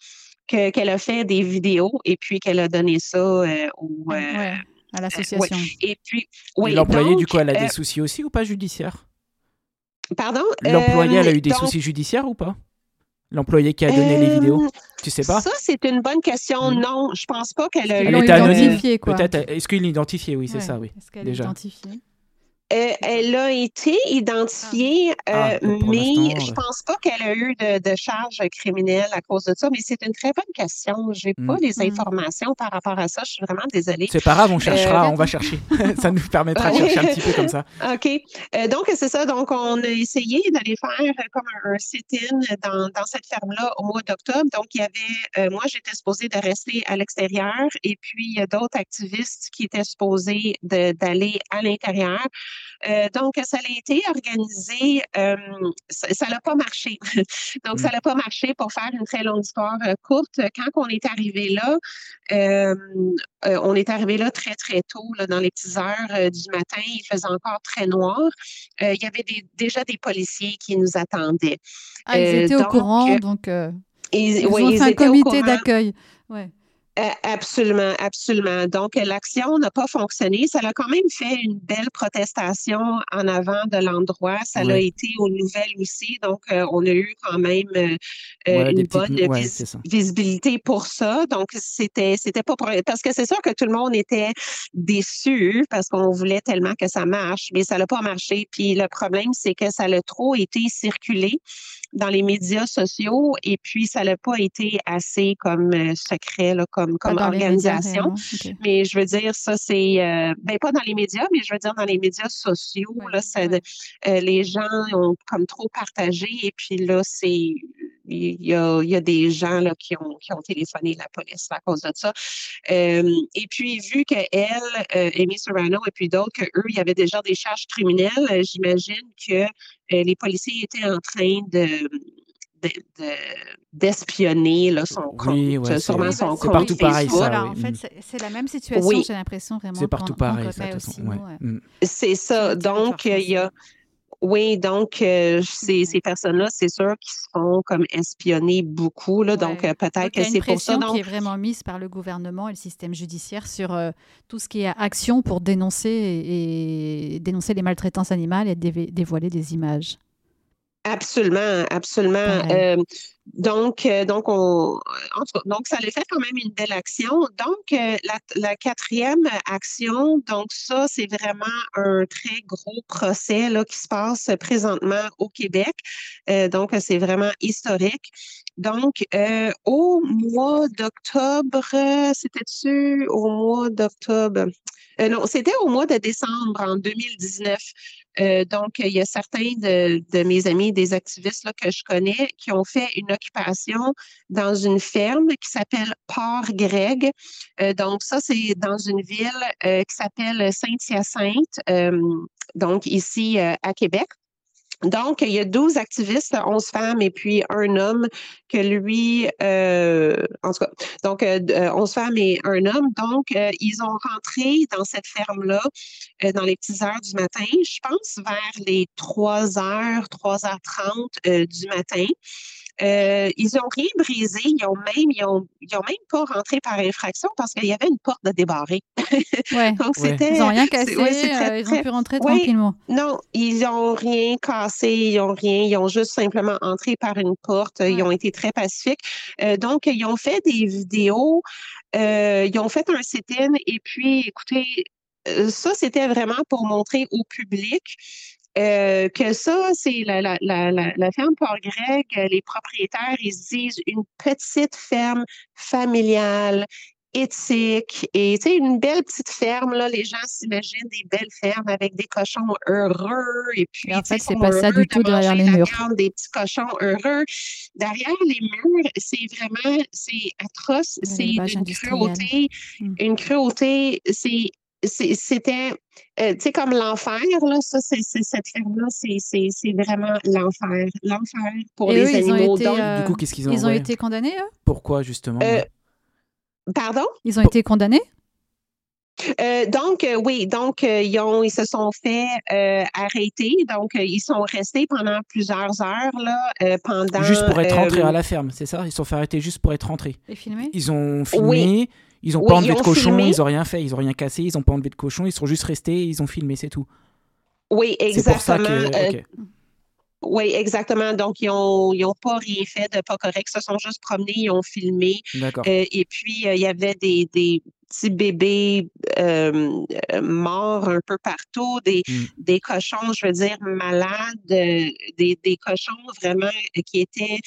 qu'elle a fait des vidéos et puis qu'elle a donné ça euh, au, euh, à l'association. Et puis, l'employée, du coup, elle a des euh, soucis aussi ou pas judiciaires? Pardon? L'employée, elle a eu des soucis judiciaires ou pas? L'employée qui a donné les vidéos? Tu sais pas? Ça, c'est une bonne question. Hmm. Non, je pense pas qu'elle a eu. Elle est identifiée, quoi. Peut-être. Est-ce qu'il est identifié? Oui, c'est ça, oui. Est-ce qu'elle est identifiée? Euh, elle a été identifiée, ah. euh, ah, mais je pense pas qu'elle a eu de, de charges criminelles à cause de ça. Mais c'est une très bonne question. Je n'ai pas les mm. informations par rapport à ça. Je suis vraiment désolée. C'est pas grave, on cherchera, euh, on va chercher. ça nous permettra de chercher un petit peu comme ça. OK. donc, c'est ça. Donc, on a essayé d'aller faire comme un, sit-in dans, dans, cette ferme-là au mois d'octobre. Donc, il y avait, moi, j'étais supposée de rester à l'extérieur et puis il y a d'autres activistes qui étaient supposés d'aller à l'intérieur. Donc, ça a été organisé, ça n'a pas marché. donc, ça n'a pas marché pour faire une très longue histoire courte. Quand on est arrivé là, on est arrivé là très, très tôt, dans les petites heures du matin. Il faisait encore très noir. il y avait déjà des policiers qui nous attendaient. Ah, ils étaient au courant, donc ils, ont fait un comité d'accueil. Ouais. Absolument, absolument. Donc, l'action n'a pas fonctionné. Ça a quand même fait une belle protestation en avant de l'endroit. Ça l'a été aux nouvelles aussi. Donc, euh, on a eu quand même euh, euh, une bonne visibilité pour ça. Donc, c'était, c'était pas pour... Parce que c'est sûr que tout le monde était déçu parce qu'on voulait tellement que ça marche, mais ça n'a pas marché. Puis le problème, c'est que ça a trop été circulé dans les médias sociaux et puis ça n'a pas été assez comme secret, là, comme, comme organisation. Mais je veux dire, ça, c'est, euh, ben, pas dans les médias, mais je veux dire dans les médias sociaux, là, euh, les gens ont comme trop partagé et puis là, c'est, il y, a, il y a, des gens là, qui, ont, qui ont téléphoné la police à cause de ça. Euh, et puis, vu qu'elle, euh, Amy Serrano et puis d'autres, qu'eux, il y avait déjà des charges criminelles, j'imagine que les policiers étaient en train de d'espionner de, son compte, oui, ouais, sûrement son compte. C'est partout pareil, ça. Voilà, en fait, c'est la même situation, j'ai l'impression vraiment. C'est partout pareil, ça, mm. C'est ça. Donc, il y a. Oui, donc euh, ces, mm-hmm. ces personnes-là, c'est sûr qu'ils se font comme espionner beaucoup. Là, Donc euh, peut-être que c'est pour ça. Il y a une pression qui est vraiment mise par le gouvernement et le système judiciaire sur euh, tout ce qui est action pour dénoncer et, dénoncer les maltraitances animales et dévoiler des images. Absolument, absolument. Euh, donc, euh, donc, on, donc, ça a fait quand même une belle action. Donc, euh, la, la, quatrième action, donc ça, c'est vraiment un très gros procès là, qui se passe présentement au Québec. donc, c'est vraiment historique. Donc, au mois d'octobre, c'était-tu au mois d'octobre? non, c'était au mois de décembre en 2019. Euh, donc, il y a certains de, mes amis, des activistes là, que je connais, qui ont fait une occupation dans une ferme qui s'appelle Port-Greg. Euh, donc, ça, c'est dans une ville euh, qui s'appelle Saint-Hyacinthe, donc ici à Québec. Donc, il y a 12 activistes, 11 femmes et puis un homme que lui, euh, en tout cas, donc euh, 11 euh, femmes et un homme. Donc, euh, ils ont rentré dans cette ferme-là dans les petites heures du matin, je pense vers les 3 heures, 3h30 du matin. Euh, ils n'ont rien brisé, ils ont même, ils ont, ils ont même pas rentré par infraction parce qu'il y avait une porte de débarrée. Ouais. Donc c'était. Ils n'ont rien cassé, euh, ils ont pu rentrer tranquillement. Non, ils n'ont rien cassé, ils n'ont rien, ils ont juste simplement entré par une porte. Ils ont été très pacifiques. Euh, donc ils ont fait des vidéos, ils ont fait un sit-in et puis, écoutez, ça, c'était vraiment pour montrer au public euh, que ça, c'est la, la, la, la, ferme Port-Grec, les propriétaires, ils se disent une petite ferme familiale, éthique et tu sais une belle petite ferme là. Les gens s'imaginent des belles fermes avec des cochons heureux et puis en fait c'est pas ça du tout derrière les murs. des petits cochons heureux. Derrière les murs c'est vraiment c'est atroce c'est une cruauté mmh. une cruauté c'est c'était, euh, tu sais, comme l'enfer, là, ça, c'est, cette ferme-là, c'est, vraiment l'enfer. L'enfer pour les animaux. Été, euh, du coup, qu'est-ce qu'ils ont Ils ont été condamnés, eux? Pourquoi, justement? Euh, pardon? Ils ont été condamnés? donc, oui, donc, ils, ont, ils se sont fait arrêter. Donc, ils sont restés pendant plusieurs heures, là, pendant... Juste pour être rentrés à la ferme, c'est ça? Ils se sont fait arrêter juste pour être rentrés. Et filmés? Ils ont filmé. Oui. Ils n'ont pas enlevé de cochon, ils n'ont rien fait, ils n'ont rien cassé, ils n'ont pas enlevé de cochon, ils sont juste restés, ils ont filmé, c'est tout. Oui, exactement. C'est pour ça que. Euh, oui, exactement. Donc, ils n'ont ils ont pas rien fait de pas correct. Ils se sont juste promenés, ils ont filmé. D'accord. Euh, et puis, euh, il y avait des, des, petits bébés euh, morts un peu partout, des, mm. des cochons, je veux dire, malades, des, des cochons vraiment qui étaient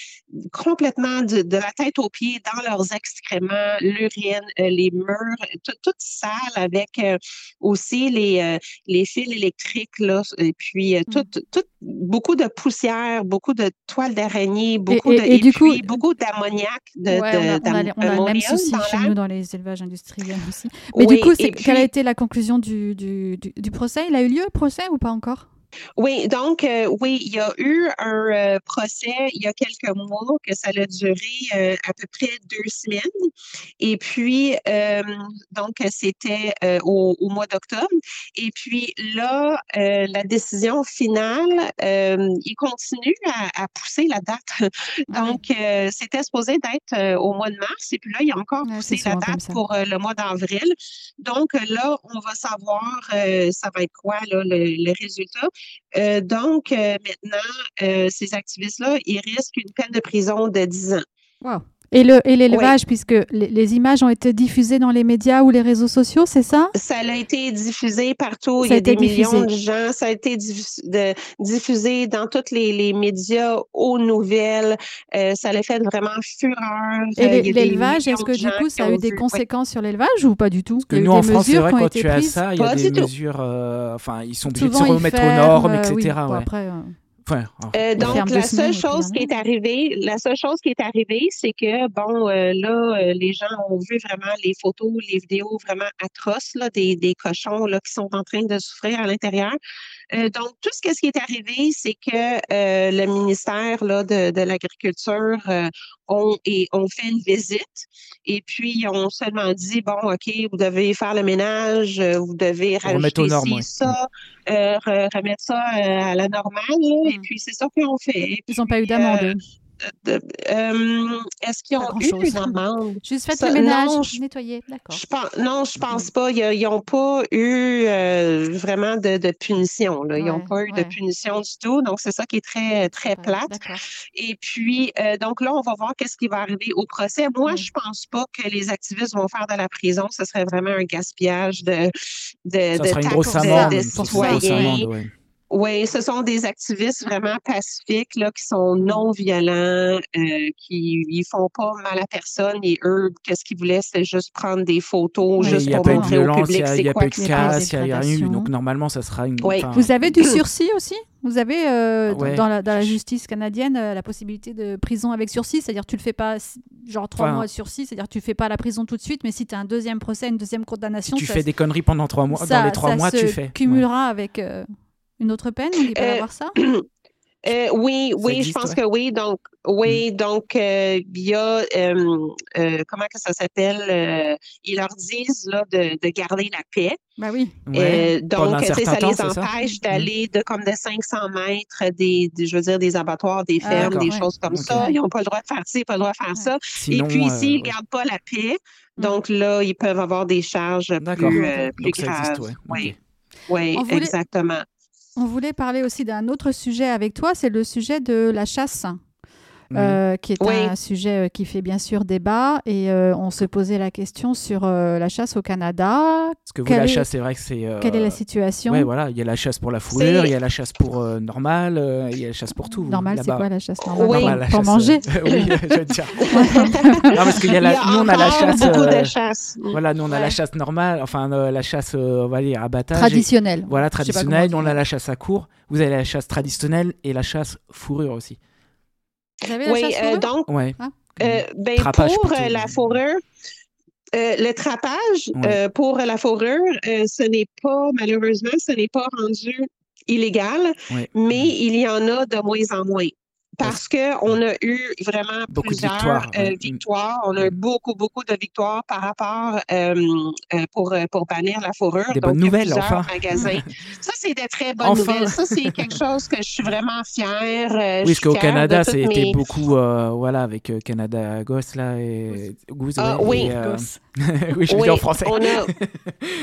complètement de, de, la tête aux pieds dans leurs excréments, l'urine, euh, les murs, tout, tout sale avec euh, aussi les, les fils électriques, là, et puis mm. tout, tout, beaucoup de poussière, beaucoup de toiles d'araignée, beaucoup et, de et, beaucoup d'ammoniac. De, ouais, on a, on a, on a le même souci chez nous dans les élevages industriels. Aussi. Mais du coup, quelle a été la conclusion du, du, du procès? Il a eu lieu, le procès, ou pas encore? Oui, donc, euh, oui, il y a eu un euh, procès il y a quelques mois que ça a duré euh, à peu près deux semaines. Et puis, donc, c'était au, mois d'octobre. Et puis là, la décision finale, il continue à, pousser la date. Ah donc, c'était supposé d'être au mois de mars. Et puis là, il a encore poussé la date pour le mois d'avril. Donc, là, on va savoir, ça va être quoi, là, le, le résultat. Euh, donc, euh, maintenant, euh, ces activistes-là, ils risquent une peine de prison de 10 ans. Et l'élevage, puisque les, images ont été diffusées dans les médias ou les réseaux sociaux, c'est ça? Ça a été diffusé partout. Il y a des millions de gens. Ça a été diffusé dans tous les, médias, aux nouvelles. ça a fait vraiment fureur. Et l'élevage, est-ce que du coup, ça a eu des conséquences sur l'élevage ou pas du tout? Parce que nous, en France, c'est vrai, quand tu as ça, il y a des mesures. enfin, ils sont obligés de se remettre aux normes, etc. après, euh, donc, la seule chose qui est arrivée, la seule chose qui est arrivée, c'est que, bon, euh, là, euh, les gens ont vu vraiment les photos, les vidéos vraiment atroces là, des, des cochons là, qui sont en train de souffrir à l'intérieur. Donc, tout ce, qui est arrivé, c'est que le ministère là, de, de l'Agriculture ont, et, ont fait une visite et puis ils ont seulement dit, bon, OK, vous devez faire le ménage, vous devez rajouter ça, remettre ça à la normale. Et mmh. puis, c'est ça qu'ils ont fait. Ils n'ont pas eu d'amende. Euh, est-ce qu'ils ont eu une amende? Juste fait le ménage, nettoyer, d'accord. non, je pense pas. Ils n'ont pas eu euh, vraiment de, punition. Ils n'ont pas eu de punition du tout. Donc, c'est ça qui est très, très plate. Et puis, euh, donc là, on va voir qu'est-ce qui va arriver au procès. Moi, je pense pas que les activistes vont faire de la prison. Ce serait vraiment un gaspillage de, de, de, une grosse amende, de, oui, ce sont des activistes vraiment pacifiques là, qui sont non violents, euh, qui ils font pas mal à personne et eux, qu'est-ce qu'ils voulaient, c'est juste prendre des photos, juste pour montrer au public c'est quoi Il n'y a pas de casse, il n'y a rien eu. Donc normalement, ça sera une. Oui. Vous avez du sursis aussi? Vous avez euh, dans, la, dans, la, justice canadienne euh, la possibilité de prison avec sursis, c'est-à-dire tu le fais pas genre trois mois de sursis, c'est-à-dire tu fais pas la prison tout de suite, mais si tu as un deuxième procès, une deuxième condamnation, si tu fais des conneries pendant trois mois, dans les trois mois, tu fais. Cumulera avec. Une autre peine, il peut avoir ça? Euh, oui, oui, je pense que oui. Donc, oui, mm. donc euh, il y a euh, comment que ça s'appelle Ils leur disent là de, de garder la paix. Ben oui. donc, ça les empêche mm. d'aller de comme de 500 mètres des, je veux dire des abattoirs, des ah, fermes, des choses comme ça. Ils n'ont pas le droit de faire ça, ils n'ont pas le droit de faire ça. Et puis s'ils ne gardent pas la paix, mm. donc là ils peuvent avoir des charges plus, plus graves. Oui, oui, exactement. On voulait parler aussi d'un autre sujet avec toi, c'est le sujet de la chasse. Euh, qui est un sujet euh, qui fait bien sûr débat. Et euh, on se posait la question sur la chasse au Canada. Parce que vous, la chasse, c'est vrai que c'est. Quelle est la situation? Oui, voilà. Il y a la chasse pour la fourrure, il y a la chasse pour normale, il y a la chasse pour tout. Normal, c'est quoi la chasse normale? Pour manger? Oui, je veux dire. non, parce qu'il y a la. nous, on a la chasse. Beaucoup de chasse. Voilà, nous, on a la chasse normale, enfin, la chasse, on va dire, abattage. Traditionnelle. Voilà, traditionnelle. On a la chasse à court. Vous avez la chasse traditionnelle et la chasse fourrure aussi oui, euh, donc, ah. euh, ben, pour euh, la fourrure, le trapage pour la fourrure, ce n'est pas, malheureusement, ce n'est pas rendu illégal, mais il y en a de moins en moins parce qu'on a eu vraiment plusieurs euh, victoires, On a eu beaucoup, beaucoup de victoires par rapport euh, euh, pour, pour bannir la fourrure. Des bonnes nouvelles, enfin. Magasins. ça, c'est des très bonnes nouvelles. Ça, c'est quelque chose que je suis vraiment fière. oui, parce qu'au Canada, c'était beaucoup, voilà, avec Canada Gosse, là, et Goose. Ah, oui, oui, je oui, dis en français.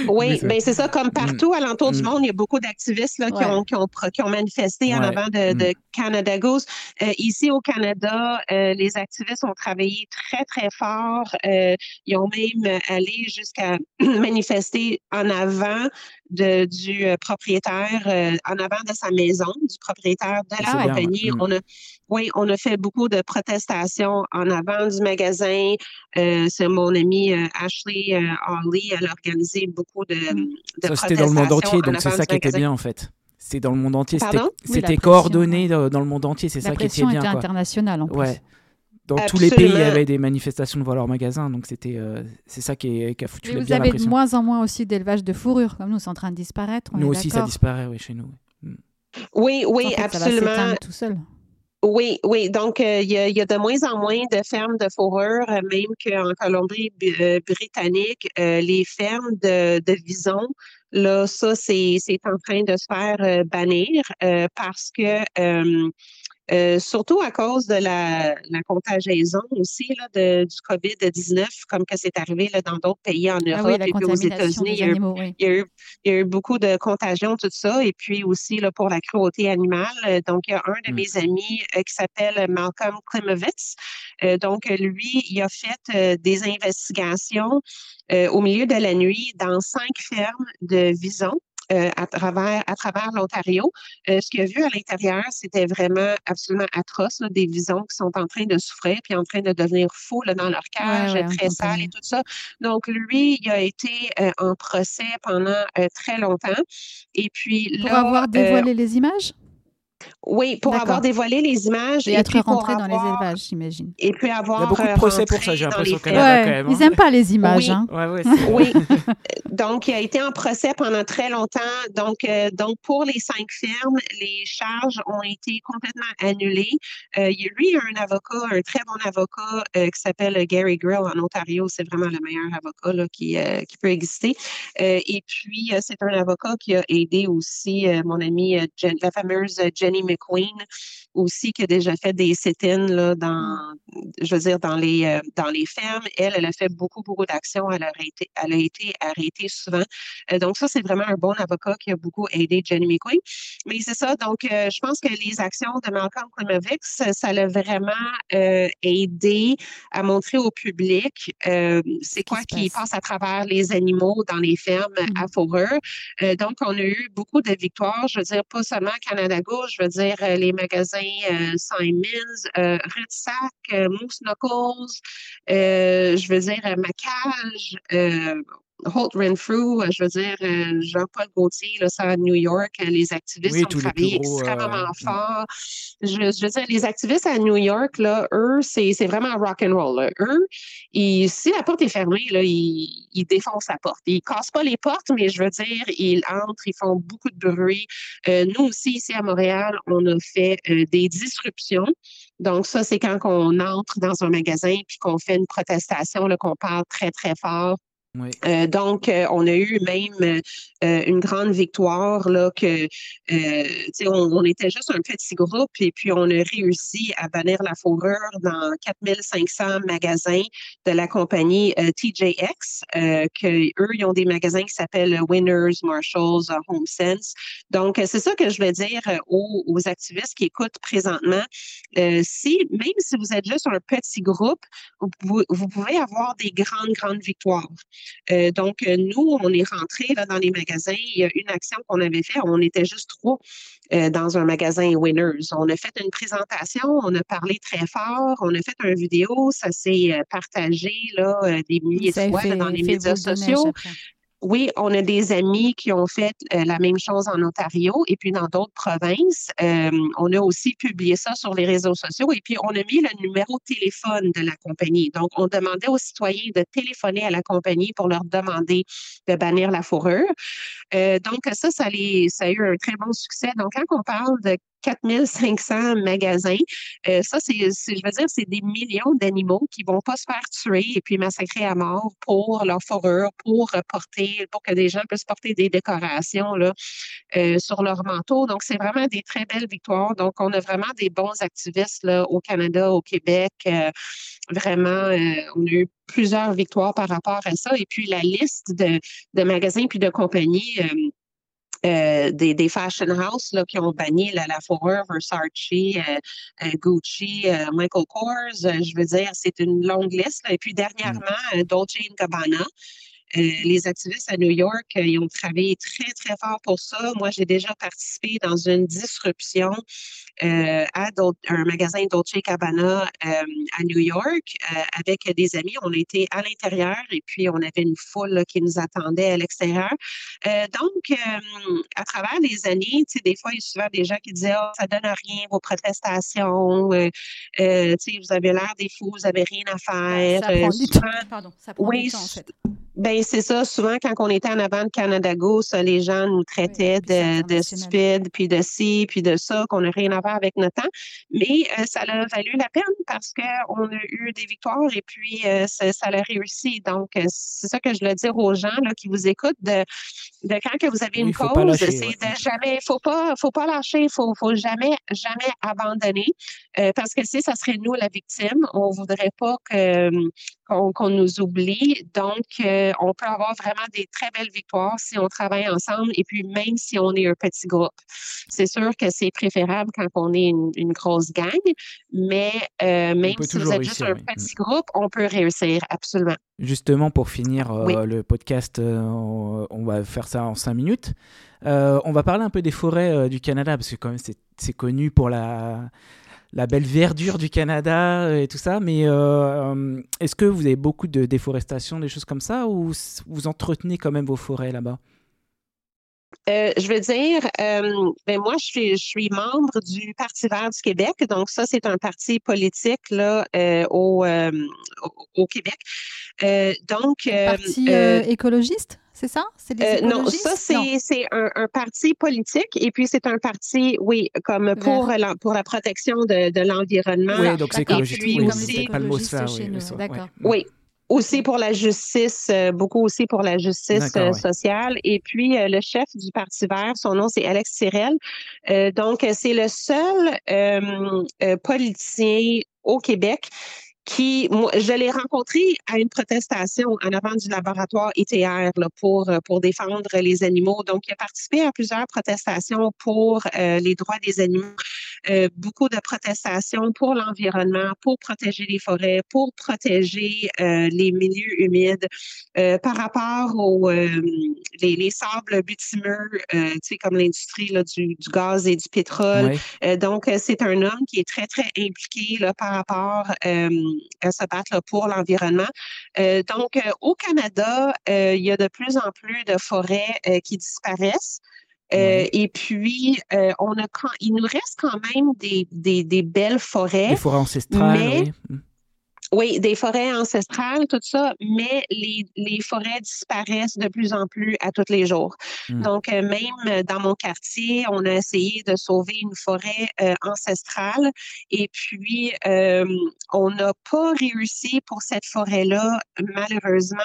oui, mais ben, c'est ça, comme partout à alentour du mm. monde, il y a beaucoup d'activistes qui, ont, qui, ont, qui, ont, manifesté en avant de, de mm. Canada Goose. Euh, ici au Canada, euh, les activistes ont travaillé très, très fort. Euh, ils ont même allé jusqu'à manifester en avant de, du propriétaire, en avant de sa maison, du propriétaire de la compagnie. Mm. On a, oui, on a fait beaucoup de protestations en avant du magasin. c'est mon ami Ashley Hawley, elle a organisé beaucoup de, mm. de ça, C'était dans le monde entier, donc c'est ça qui était bien en fait. C'est dans le monde entier. C'était coordonné dans le monde entier. C'est ça qui était bien. La pression était internationale en plus. Ouais. dans tous les pays, il y avait des manifestations devant leurs magasins. Donc, c'était, c'est ça qui, a foutu Mais vous avez de moins en moins aussi d'élevage de fourrure, comme nous, c'est en train de disparaître. nous aussi, ça disparaît, oui, chez nous. Oui, oui, absolument. Ça va tout seul. Oui, oui. Donc, euh, il y, a, de moins en moins de fermes de fourrure, euh, même qu'en Colombie-Britannique, euh, les fermes de, de visons, là, ça, c'est en train de se faire bannir parce que euh, surtout à cause de la, la contagion aussi là, de, du COVID-19, comme que c'est arrivé là, dans d'autres pays en ah Europe et puis aux États-Unis. Il, il, il, y a eu beaucoup de contagions, tout ça. Et puis aussi là, pour la cruauté animale. Donc, il y a un de mmh. mes amis euh, qui s'appelle Malcolm Klimovitz. Euh, donc, lui, il a fait des investigations au milieu de la nuit dans cinq fermes de visons euh, à travers, à travers l'Ontario. Euh, ce qu'il a vu à l'intérieur, c'était vraiment absolument atroce, des visons qui sont en train de souffrir puis en train de devenir fous dans leur cage, très sale et tout ça. Donc, lui, il a été euh, en procès pendant très longtemps. Et puis Pour avoir dévoilé les images? Oui, pour avoir dévoilé les images. Et, être rentré dans les élevages, j'imagine. Et puis avoir. Il y a beaucoup de procès pour ça, j'ai l'impression quand même. Ils n'aiment pas les images. Oui. Hein. oui. donc, il a été en procès pendant très longtemps. Donc, euh, donc pour les cinq firmes, les charges ont été complètement annulées. Euh, il y a lui un avocat, un très bon avocat euh, qui s'appelle Gary Grill en Ontario. C'est vraiment le meilleur avocat là, qui, qui peut exister. et puis, c'est un avocat qui a aidé aussi mon amie, la fameuse Jenny McQueen aussi qui a déjà fait des sit-ins là, dans, je veux dire, dans les, euh, dans les fermes. Elle, elle a fait beaucoup, beaucoup d'actions. Elle, a été, elle a été arrêtée souvent. Euh, donc, ça, c'est vraiment un bon avocat qui a beaucoup aidé Jenny McQueen. Mais c'est ça. Donc, euh, je pense que les actions de Malcolm Klimovix, ça l'a vraiment aidé à montrer au public c'est quoi qui passe à travers les animaux dans les fermes à mmh. fourrure. donc, on a eu beaucoup de victoires. Je veux dire, pas seulement Canada Gauche, je veux dire, les magasins euh, Simons, euh, Red Sack, euh, Moose Knuckles, je veux dire Macage, Holt Renfrew, je veux dire, Jean-Paul Gaultier, là, ça à New York, les activistes ont travaillé extrêmement fort. Je, veux dire, les activistes à New York, là, eux, c'est vraiment rock and roll. Eux, si la porte est fermée, là, ils, ils, défoncent la porte. Ils cassent pas les portes, mais je veux dire, ils entrent, ils font beaucoup de bruit. nous aussi, ici à Montréal, on a fait des disruptions. Donc, ça, c'est quand on entre dans un magasin puis qu'on fait une protestation, qu'on parle très, très fort euh, donc, euh, on a eu même euh, une grande victoire là que, on, était juste un petit groupe et puis on a réussi à bannir la fourrure dans 4500 magasins de la compagnie TJX, que eux ils ont des magasins qui s'appellent Winners, Marshalls, HomeSense. Donc, c'est ça que je veux dire aux, activistes qui écoutent présentement. si même si vous êtes juste un petit groupe, vous pouvez avoir des grandes grandes victoires. Euh, donc, euh, nous, on est rentré dans les magasins. Il y a une action qu'on avait faite. On était juste trois euh, dans un magasin Winners. On a fait une présentation, on a parlé très fort, on a fait une vidéo, ça s'est partagé là, des milliers de fois dans les médias sociaux. Oui, on a des amis qui ont fait euh, la même chose en Ontario et puis dans d'autres provinces. Euh, on a aussi publié ça sur les réseaux sociaux et puis on a mis le numéro de téléphone de la compagnie. Donc, on demandait aux citoyens de téléphoner à la compagnie pour leur demander de bannir la fourrure. Euh, donc, ça, ça, ça a eu un très bon succès. Donc, quand on parle de 4500 magasins. Euh, ça, c'est, je veux dire, c'est des millions d'animaux qui vont pas se faire tuer et puis massacrer à mort pour leur fourrure, pour porter, pour que des gens puissent porter des décorations là, euh, sur leur manteau. Donc, c'est vraiment des très belles victoires. Donc, on a vraiment des bons activistes là, au Canada, au Québec. Euh, vraiment, on a eu plusieurs victoires par rapport à ça. Et puis, la liste de, de magasins puis de compagnies euh, des, des, fashion houses là, qui ont banni la, la fourrure, Versace, euh, euh, Gucci, Michael Kors. je veux dire, c'est une longue liste. Et puis dernièrement, mm. Dolce Gabbana. Les activistes à New York, ils ont travaillé très, très fort pour ça. Moi, j'ai déjà participé dans une disruption à un magasin Dolce Cabana à New York avec des amis. On était à l'intérieur et puis on avait une foule qui nous attendait à l'extérieur. donc, à travers les années, des fois, il y a souvent des gens qui disaient oh, ça donne rien, vos protestations, vous avez l'air des fous, vous n'avez rien à faire. Ça prend du temps. Pardon, ça prend oui, du temps, en fait. Ben c'est ça. Souvent, quand on était en avant de Canada Goose, les gens nous traitaient de, de stupides, puis de ci, puis de ça, qu'on n'a rien à voir avec notre temps. Mais euh, ça a valu la peine parce qu'on a eu des victoires et puis euh, ça, ça, a réussi. Donc, euh, c'est ça que je veux dire aux gens là, qui vous écoutent de, de quand que vous avez une cause, c'est de jamais, faut pas, faut pas lâcher, faut, faut jamais, jamais abandonner. parce que si ça serait nous la victime, on voudrait pas que qu'on nous oublie. Donc, euh, on peut avoir vraiment des très belles victoires si on travaille ensemble et puis même si on est un petit groupe. C'est sûr que c'est préférable quand on est une, grosse gang, mais euh, même si vous êtes juste un petit groupe, on peut réussir, absolument. Justement, pour finir euh, le podcast, on va faire ça en cinq minutes. on va parler un peu des forêts du Canada, parce que quand même c'est connu pour la la belle verdure du Canada et tout ça. Mais euh, est-ce que vous avez beaucoup de déforestation, des choses comme ça, ou vous entretenez quand même vos forêts là-bas? Euh, je veux dire, euh, ben moi, je suis, je suis membre du Parti vert du Québec. Donc, ça, c'est un parti politique là, au, au, Québec. donc, parti écologiste? C'est ça? C'est euh, non, ça, c'est un, un, parti politique et puis c'est un parti, oui, comme pour, la, pour la protection de, de l'environnement. Oui, donc c'est écologiste. Oui, aussi, oui, D'accord. Oui, aussi pour la justice, euh, beaucoup aussi pour la justice euh, sociale. Et puis, le chef du Parti vert, son nom, c'est Alex Tyrell. donc, c'est le seul politicien au Québec qui, moi, je l'ai rencontré à une protestation en avant du laboratoire ITR là, pour, euh, pour défendre les animaux. Donc, il a participé à plusieurs protestations pour euh, les droits des animaux, euh, beaucoup de protestations pour l'environnement, pour protéger les forêts, pour protéger les milieux humides par rapport aux les, les, sables bitumeux, tu sais, comme l'industrie du, du, gaz et du pétrole. donc, c'est un homme qui est très, très impliqué là, par rapport se battre pour l'environnement. Euh, donc, euh, au Canada, euh, il y a de plus en plus de forêts qui disparaissent. Et puis, on a, il nous reste quand même des, des, des belles forêts. Des forêts ancestrales, oui. Oui, des forêts ancestrales, tout ça, mais les, les, forêts disparaissent de plus en plus à tous les jours. Hmm. Donc, euh, même dans mon quartier, on a essayé de sauver une forêt euh, ancestrale et puis euh, on n'a pas réussi pour cette forêt-là, malheureusement,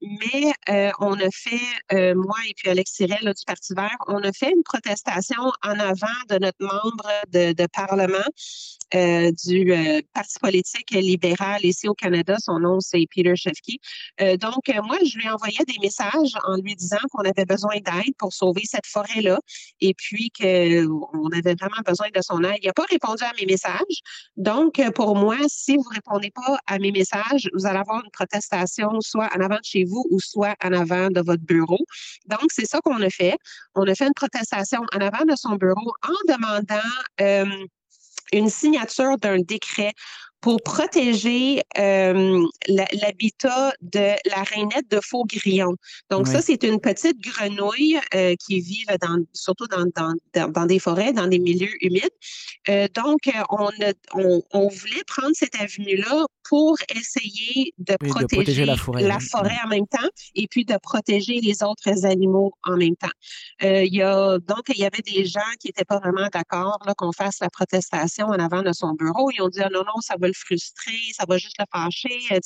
mais on a fait, moi et puis Alex Tyrell du Parti vert, on a fait une protestation en avant de notre membre de, de Parlement du Parti politique libéral ici au Canada. Son nom, c'est Peter Shefke. Euh, donc, euh, moi, je lui ai envoyé des messages en lui disant qu'on avait besoin d'aide pour sauver cette forêt-là et puis qu'on avait vraiment besoin de son aide. Il n'a pas répondu à mes messages. Donc, euh, pour moi, si vous ne répondez pas à mes messages, vous allez avoir une protestation soit en avant de chez vous ou soit en avant de votre bureau. Donc, c'est ça qu'on a fait. On a fait une protestation en avant de son bureau en demandant une signature d'un décret pour protéger euh, l'habitat de la rainette de faux grillon. Donc ça, c'est une petite grenouille euh, qui vit dans, surtout dans, dans, dans, des forêts, dans des milieux humides. Euh, donc, on, on, on, voulait prendre cette avenue-là pour essayer de, protéger, la forêt, en même temps et puis de protéger les autres animaux en même temps. il y a, donc, il y avait des gens qui n'étaient pas vraiment d'accord qu'on fasse la protestation en avant de son bureau. Ils ont dit, ah, non, non, ça va le frustrer, ça va juste le fâcher. Euh,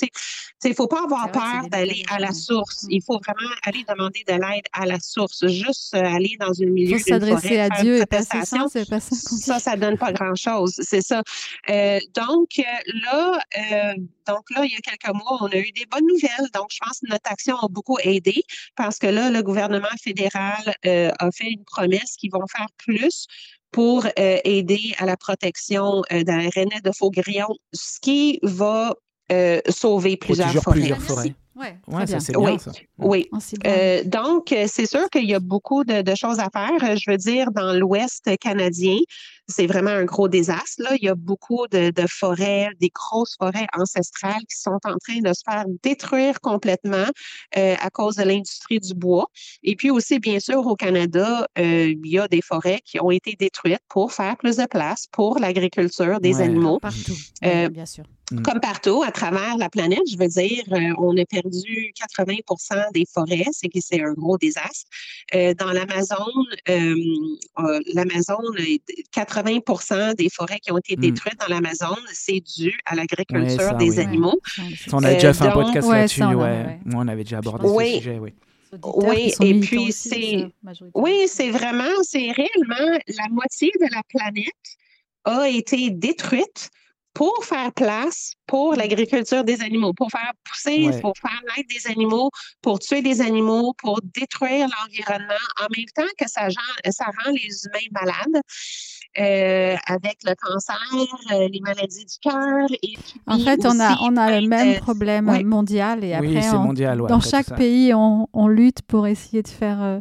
il ne faut pas avoir peur d'aller à la source. Il faut vraiment aller demander de l'aide à la source. Juste euh, aller dans une milieu d'une s'adresser à Dieu et passer ça, c'est pas ça. Ça, ça donne pas grand-chose. C'est ça. Euh, donc, là, donc là, il y a quelques mois, on a eu des bonnes nouvelles. Donc, je pense que notre action a beaucoup aidé parce que là, le gouvernement fédéral a fait une promesse qu'ils vont faire plus pour euh, aider à la protection euh, d'un renet de faux grillons, ce qui va euh, sauver plusieurs forêts. Ouais, ça c'est bien ça. Oui. Euh, donc, c'est sûr qu'il y a beaucoup de, de, choses à faire. Je veux dire, dans l'Ouest canadien, c'est vraiment un gros désastre. Là. Il y a beaucoup de, forêts, des grosses forêts ancestrales qui sont en train de se faire détruire complètement euh, à cause de l'industrie du bois. Et puis aussi, bien sûr, au Canada, euh, il y a des forêts qui ont été détruites pour faire plus de place pour l'agriculture des animaux. Partout, euh, bien sûr. Mm. Comme partout à travers la planète, je veux dire, euh, on a perdu 80% des forêts, c'est que c'est un gros désastre. Euh, dans l'Amazone, euh, l'Amazone, 80% des forêts qui ont été mm. détruites dans l'Amazone, c'est dû à l'agriculture des animaux. On a déjà fait un podcast là-dessus, ouais. On avait déjà abordé ce sujet, oui. Oui, et puis c'est oui, c'est vraiment, c'est réellement la moitié de la planète a été détruite pour faire place pour l'agriculture des animaux, pour faire pousser, pour faire naître des animaux, pour tuer des animaux, pour détruire l'environnement, en même temps que ça, ça rend les humains malades. Euh, avec le cancer, euh, les maladies du cœur. En fait, on a, on a le même problème mondial et après, dans chaque pays, on, on, lutte pour essayer de faire euh,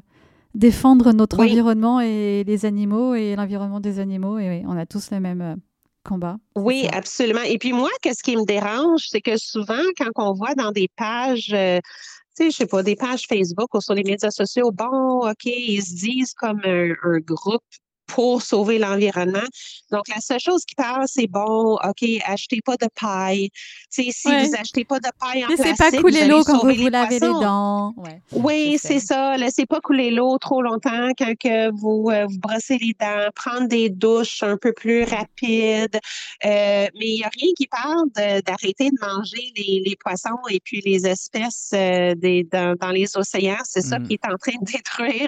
défendre notre environnement et les animaux et l'environnement des animaux. Et on a tous le même combat. Oui, absolument. Et puis moi, qu'est-ce qui me dérange, c'est que souvent, quand on voit dans des pages, euh, tu sais, je sais pas, des pages Facebook ou sur les médias sociaux, bon, OK, ils se disent comme un groupe pour sauver l'environnement. Donc, la seule chose qui parle, c'est bon, OK, achetez pas de paille. si vous achetez pas de paille en Laissez pas couler l'eau quand vous vous lavez les dents. oui, c'est ça. Laissez pas couler l'eau trop longtemps quand que vous, euh, vous brossez les dents. Prendre des douches un peu plus rapides. Euh, mais il n'y a rien qui parle d'arrêter de, manger les, les, poissons et puis les espèces euh, des, dans, dans, les océans. C'est ça mm. qui est en train de détruire.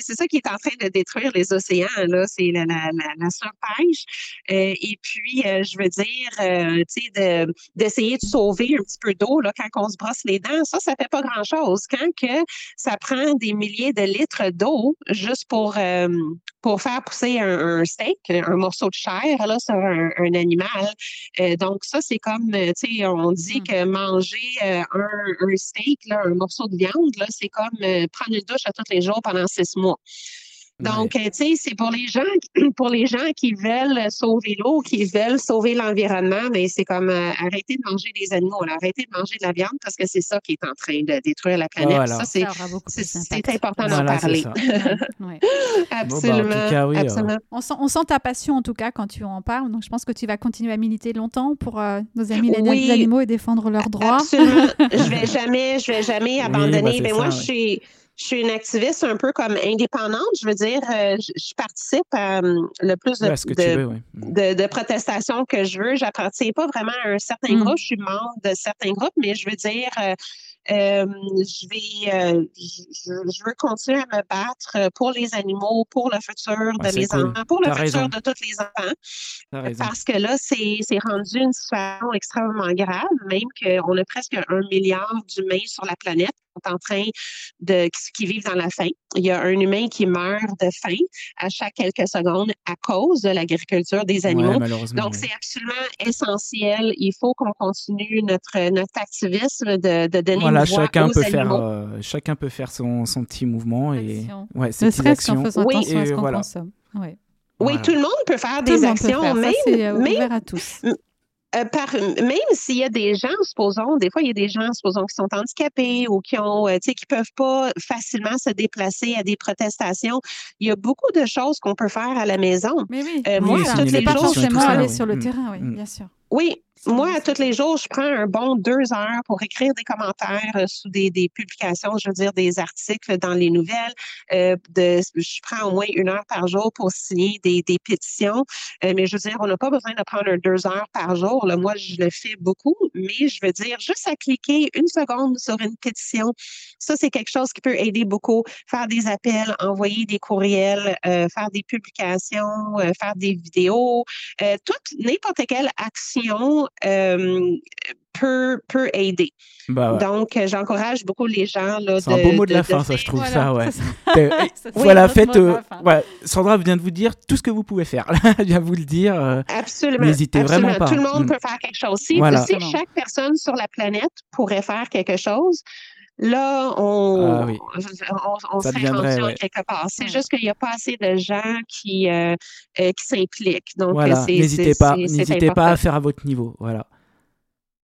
c'est ça qui est en train de détruire les océans c'est la, la, la, surpêche. Euh, et puis, euh, je veux dire, euh, tu sais, d'essayer de, sauver un petit peu d'eau là, quand on se brosse les dents, ça, ça fait pas grand-chose. Quand que ça prend des milliers de litres d'eau juste pour, pour faire pousser un, steak, un morceau de chair là, sur un, animal. donc, ça, c'est comme, tu sais, on dit mmh. que manger un, un, steak, là, un morceau de viande, là, c'est comme prendre une douche à tous les jours pendant six mois. Donc, euh, tu sais, c'est pour les gens, pour les gens qui veulent sauver l'eau, qui veulent sauver l'environnement, mais c'est comme euh, arrêter de manger des animaux, arrêter de manger de la viande parce que c'est ça qui est en train de détruire la planète. Ça, c'est, important d'en parler. absolument. On, sent, ta passion en tout cas quand tu en parles. Donc, je pense que tu vas continuer à militer longtemps pour euh, nos amis les animaux et défendre leurs droits. Absolument. je vais jamais, je vais jamais abandonner. mais moi, je suis je suis une activiste un peu comme indépendante. Je veux dire, euh, je, participe à euh, le plus de, mm. de, de, protestations que je veux. Je n'appartiens pas vraiment à un certain mm. groupe. Je suis membre de certains groupes, mais je veux dire, euh, je vais, je, veux continuer à me battre pour les animaux, pour le futur de mes enfants, pour le futur de tous les enfants. Parce que là, c'est rendu une situation extrêmement grave, même qu'on a presque un milliard d'humains sur la planète en train de qui vivent dans la faim. Il y a un humain qui meurt de faim à chaque quelques secondes à cause de l'agriculture des animaux. Donc, c'est absolument essentiel. Il faut qu'on continue notre, notre activisme de, de donner voilà, une voix chacun aux peut animaux. Faire, euh, chacun peut faire son, son petit mouvement et ouais, ses petites actions. oui, et voilà. Oui, tout le monde peut faire des actions, faire. même, Ça, euh, ouvert à tous. Euh, par, même s'il y a des gens, supposons, des fois, il y a des gens, supposons, qui sont handicapés ou qui ont, euh, tu sais, qui peuvent pas facilement se déplacer à des protestations. Il y a beaucoup de choses qu'on peut faire à la maison. Mais oui, euh, moi, tous les jours, forcément aller sur le mm. terrain, oui, mm. bien sûr. Oui, moi, tous les jours, je prends un bon deux heures pour écrire des commentaires euh, sous des, des, publications, je veux dire des articles dans les nouvelles. Euh, de, je prends au moins une heure par jour pour signer des, des pétitions. Euh, mais je veux dire, on n'a pas besoin de prendre un deux heures par jour. Là, moi, je le fais beaucoup, mais je veux dire, juste à cliquer une seconde sur une pétition, ça, c'est quelque chose qui peut aider beaucoup. Faire des appels, envoyer des courriels, euh, faire des publications, euh, faire des vidéos, toute n'importe quelle action peut, peut aider. Bah Donc, j'encourage beaucoup les gens. C'est un beau mot de, la fin, ça, je trouve ça, ouais. voilà, faites. Sandra vient de vous dire tout ce que vous pouvez faire. Elle vient vous le dire. absolument. N'hésitez vraiment pas. Tout le monde mm. peut faire quelque chose. Si, si chaque personne sur la planète pourrait faire quelque chose, Là, on, ah on, serait rendu quelque part. C'est juste qu'il n'y a pas assez de gens qui, euh, euh, qui s'impliquent. Donc, voilà. n'hésitez pas, n'hésitez pas à faire à votre niveau. Voilà.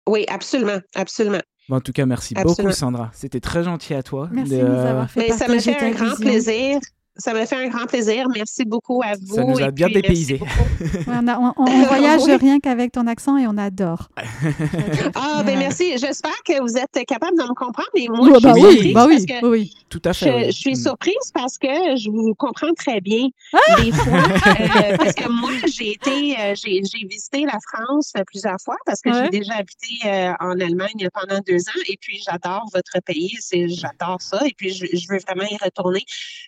Oui, absolument, absolument. en tout cas, merci beaucoup, Sandra. C'était très gentil à toi. Merci de, nous avoir fait Mais Ça m'a fait un grand plaisir. Ça m'a fait un grand plaisir. Merci beaucoup à vous. Ça nous a bien dépaysé. on, voyage rien qu'avec ton accent et on adore. ah, ben merci. J'espère que vous êtes capable de me comprendre. Mais moi, je bah suis bah oui, bah oui, Tout à fait. Je, suis mm. surprise parce que je vous comprends très bien. Ah! Des fois, euh, parce que moi, j'ai été, euh, j'ai visité la France plusieurs fois parce que j'ai déjà habité euh, en Allemagne pendant deux ans et puis j'adore votre pays. J'adore ça et puis je, je, veux vraiment y retourner.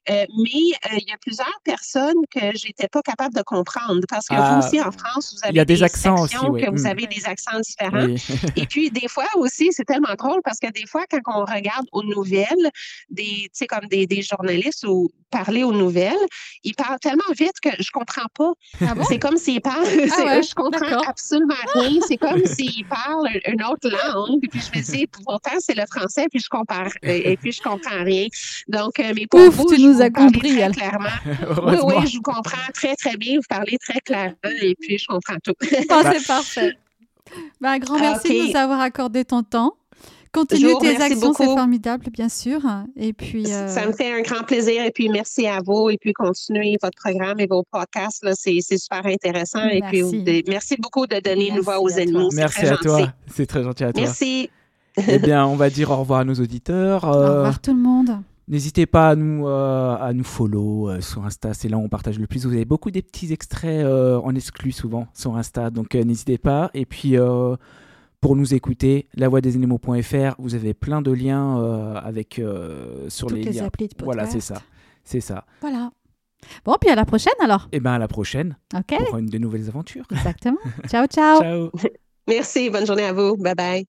mais euh, il y a plusieurs personnes que j'étais pas capable de comprendre parce que vous ah, aussi en France, vous avez des, accents aussi, que vous mm. avez des accents différents. Et puis des fois aussi, c'est tellement drôle parce que des fois quand on regarde aux nouvelles, des, tu sais comme des, des journalistes ou parler aux nouvelles, ils parlent tellement vite que je comprends pas. Ah c'est comme s'ils parlent, ah je comprends absolument rien. C'est comme s'ils parlent une autre langue. Puis je me dis, pourtant c'est le français, puis je compare et puis je comprends rien. Donc, euh, mais pour Ouf, vous, tu nous as compris, très clairement. oui, oui, je vous comprends très très bien. Vous parlez très clairement et puis je comprends tout. Ah, c'est parfait. Ben, un grand merci de nous avoir accordé ton temps. Continue tes actions, c'est formidable, bien sûr. Et puis, euh, Ça me fait un grand plaisir. Et puis, merci à vous. Et puis, continuez votre programme et vos podcasts. C'est super intéressant. Merci. Et puis, merci beaucoup de donner une voix aux ennemis. Merci à toi. C'est très gentil à toi. Merci. eh bien, on va dire au revoir à nos auditeurs. Au revoir euh, tout le monde. N'hésitez pas à nous, euh, à nous follow sur Insta, c'est là où on partage le plus. Vous avez beaucoup des petits extraits en exclu souvent sur Insta, donc n'hésitez pas. Et puis, pour nous écouter, lavoixdesanimaux.fr. Vous avez plein de liens euh, avec euh, sur les, liens. applis de podcast. Voilà, c'est ça. C'est ça. Voilà. Bon, puis à la prochaine alors. Eh bien, à la prochaine. OK. Pour une de nouvelles aventures. Exactement. ciao, ciao. ciao. Merci. Bonne journée à vous. Bye bye.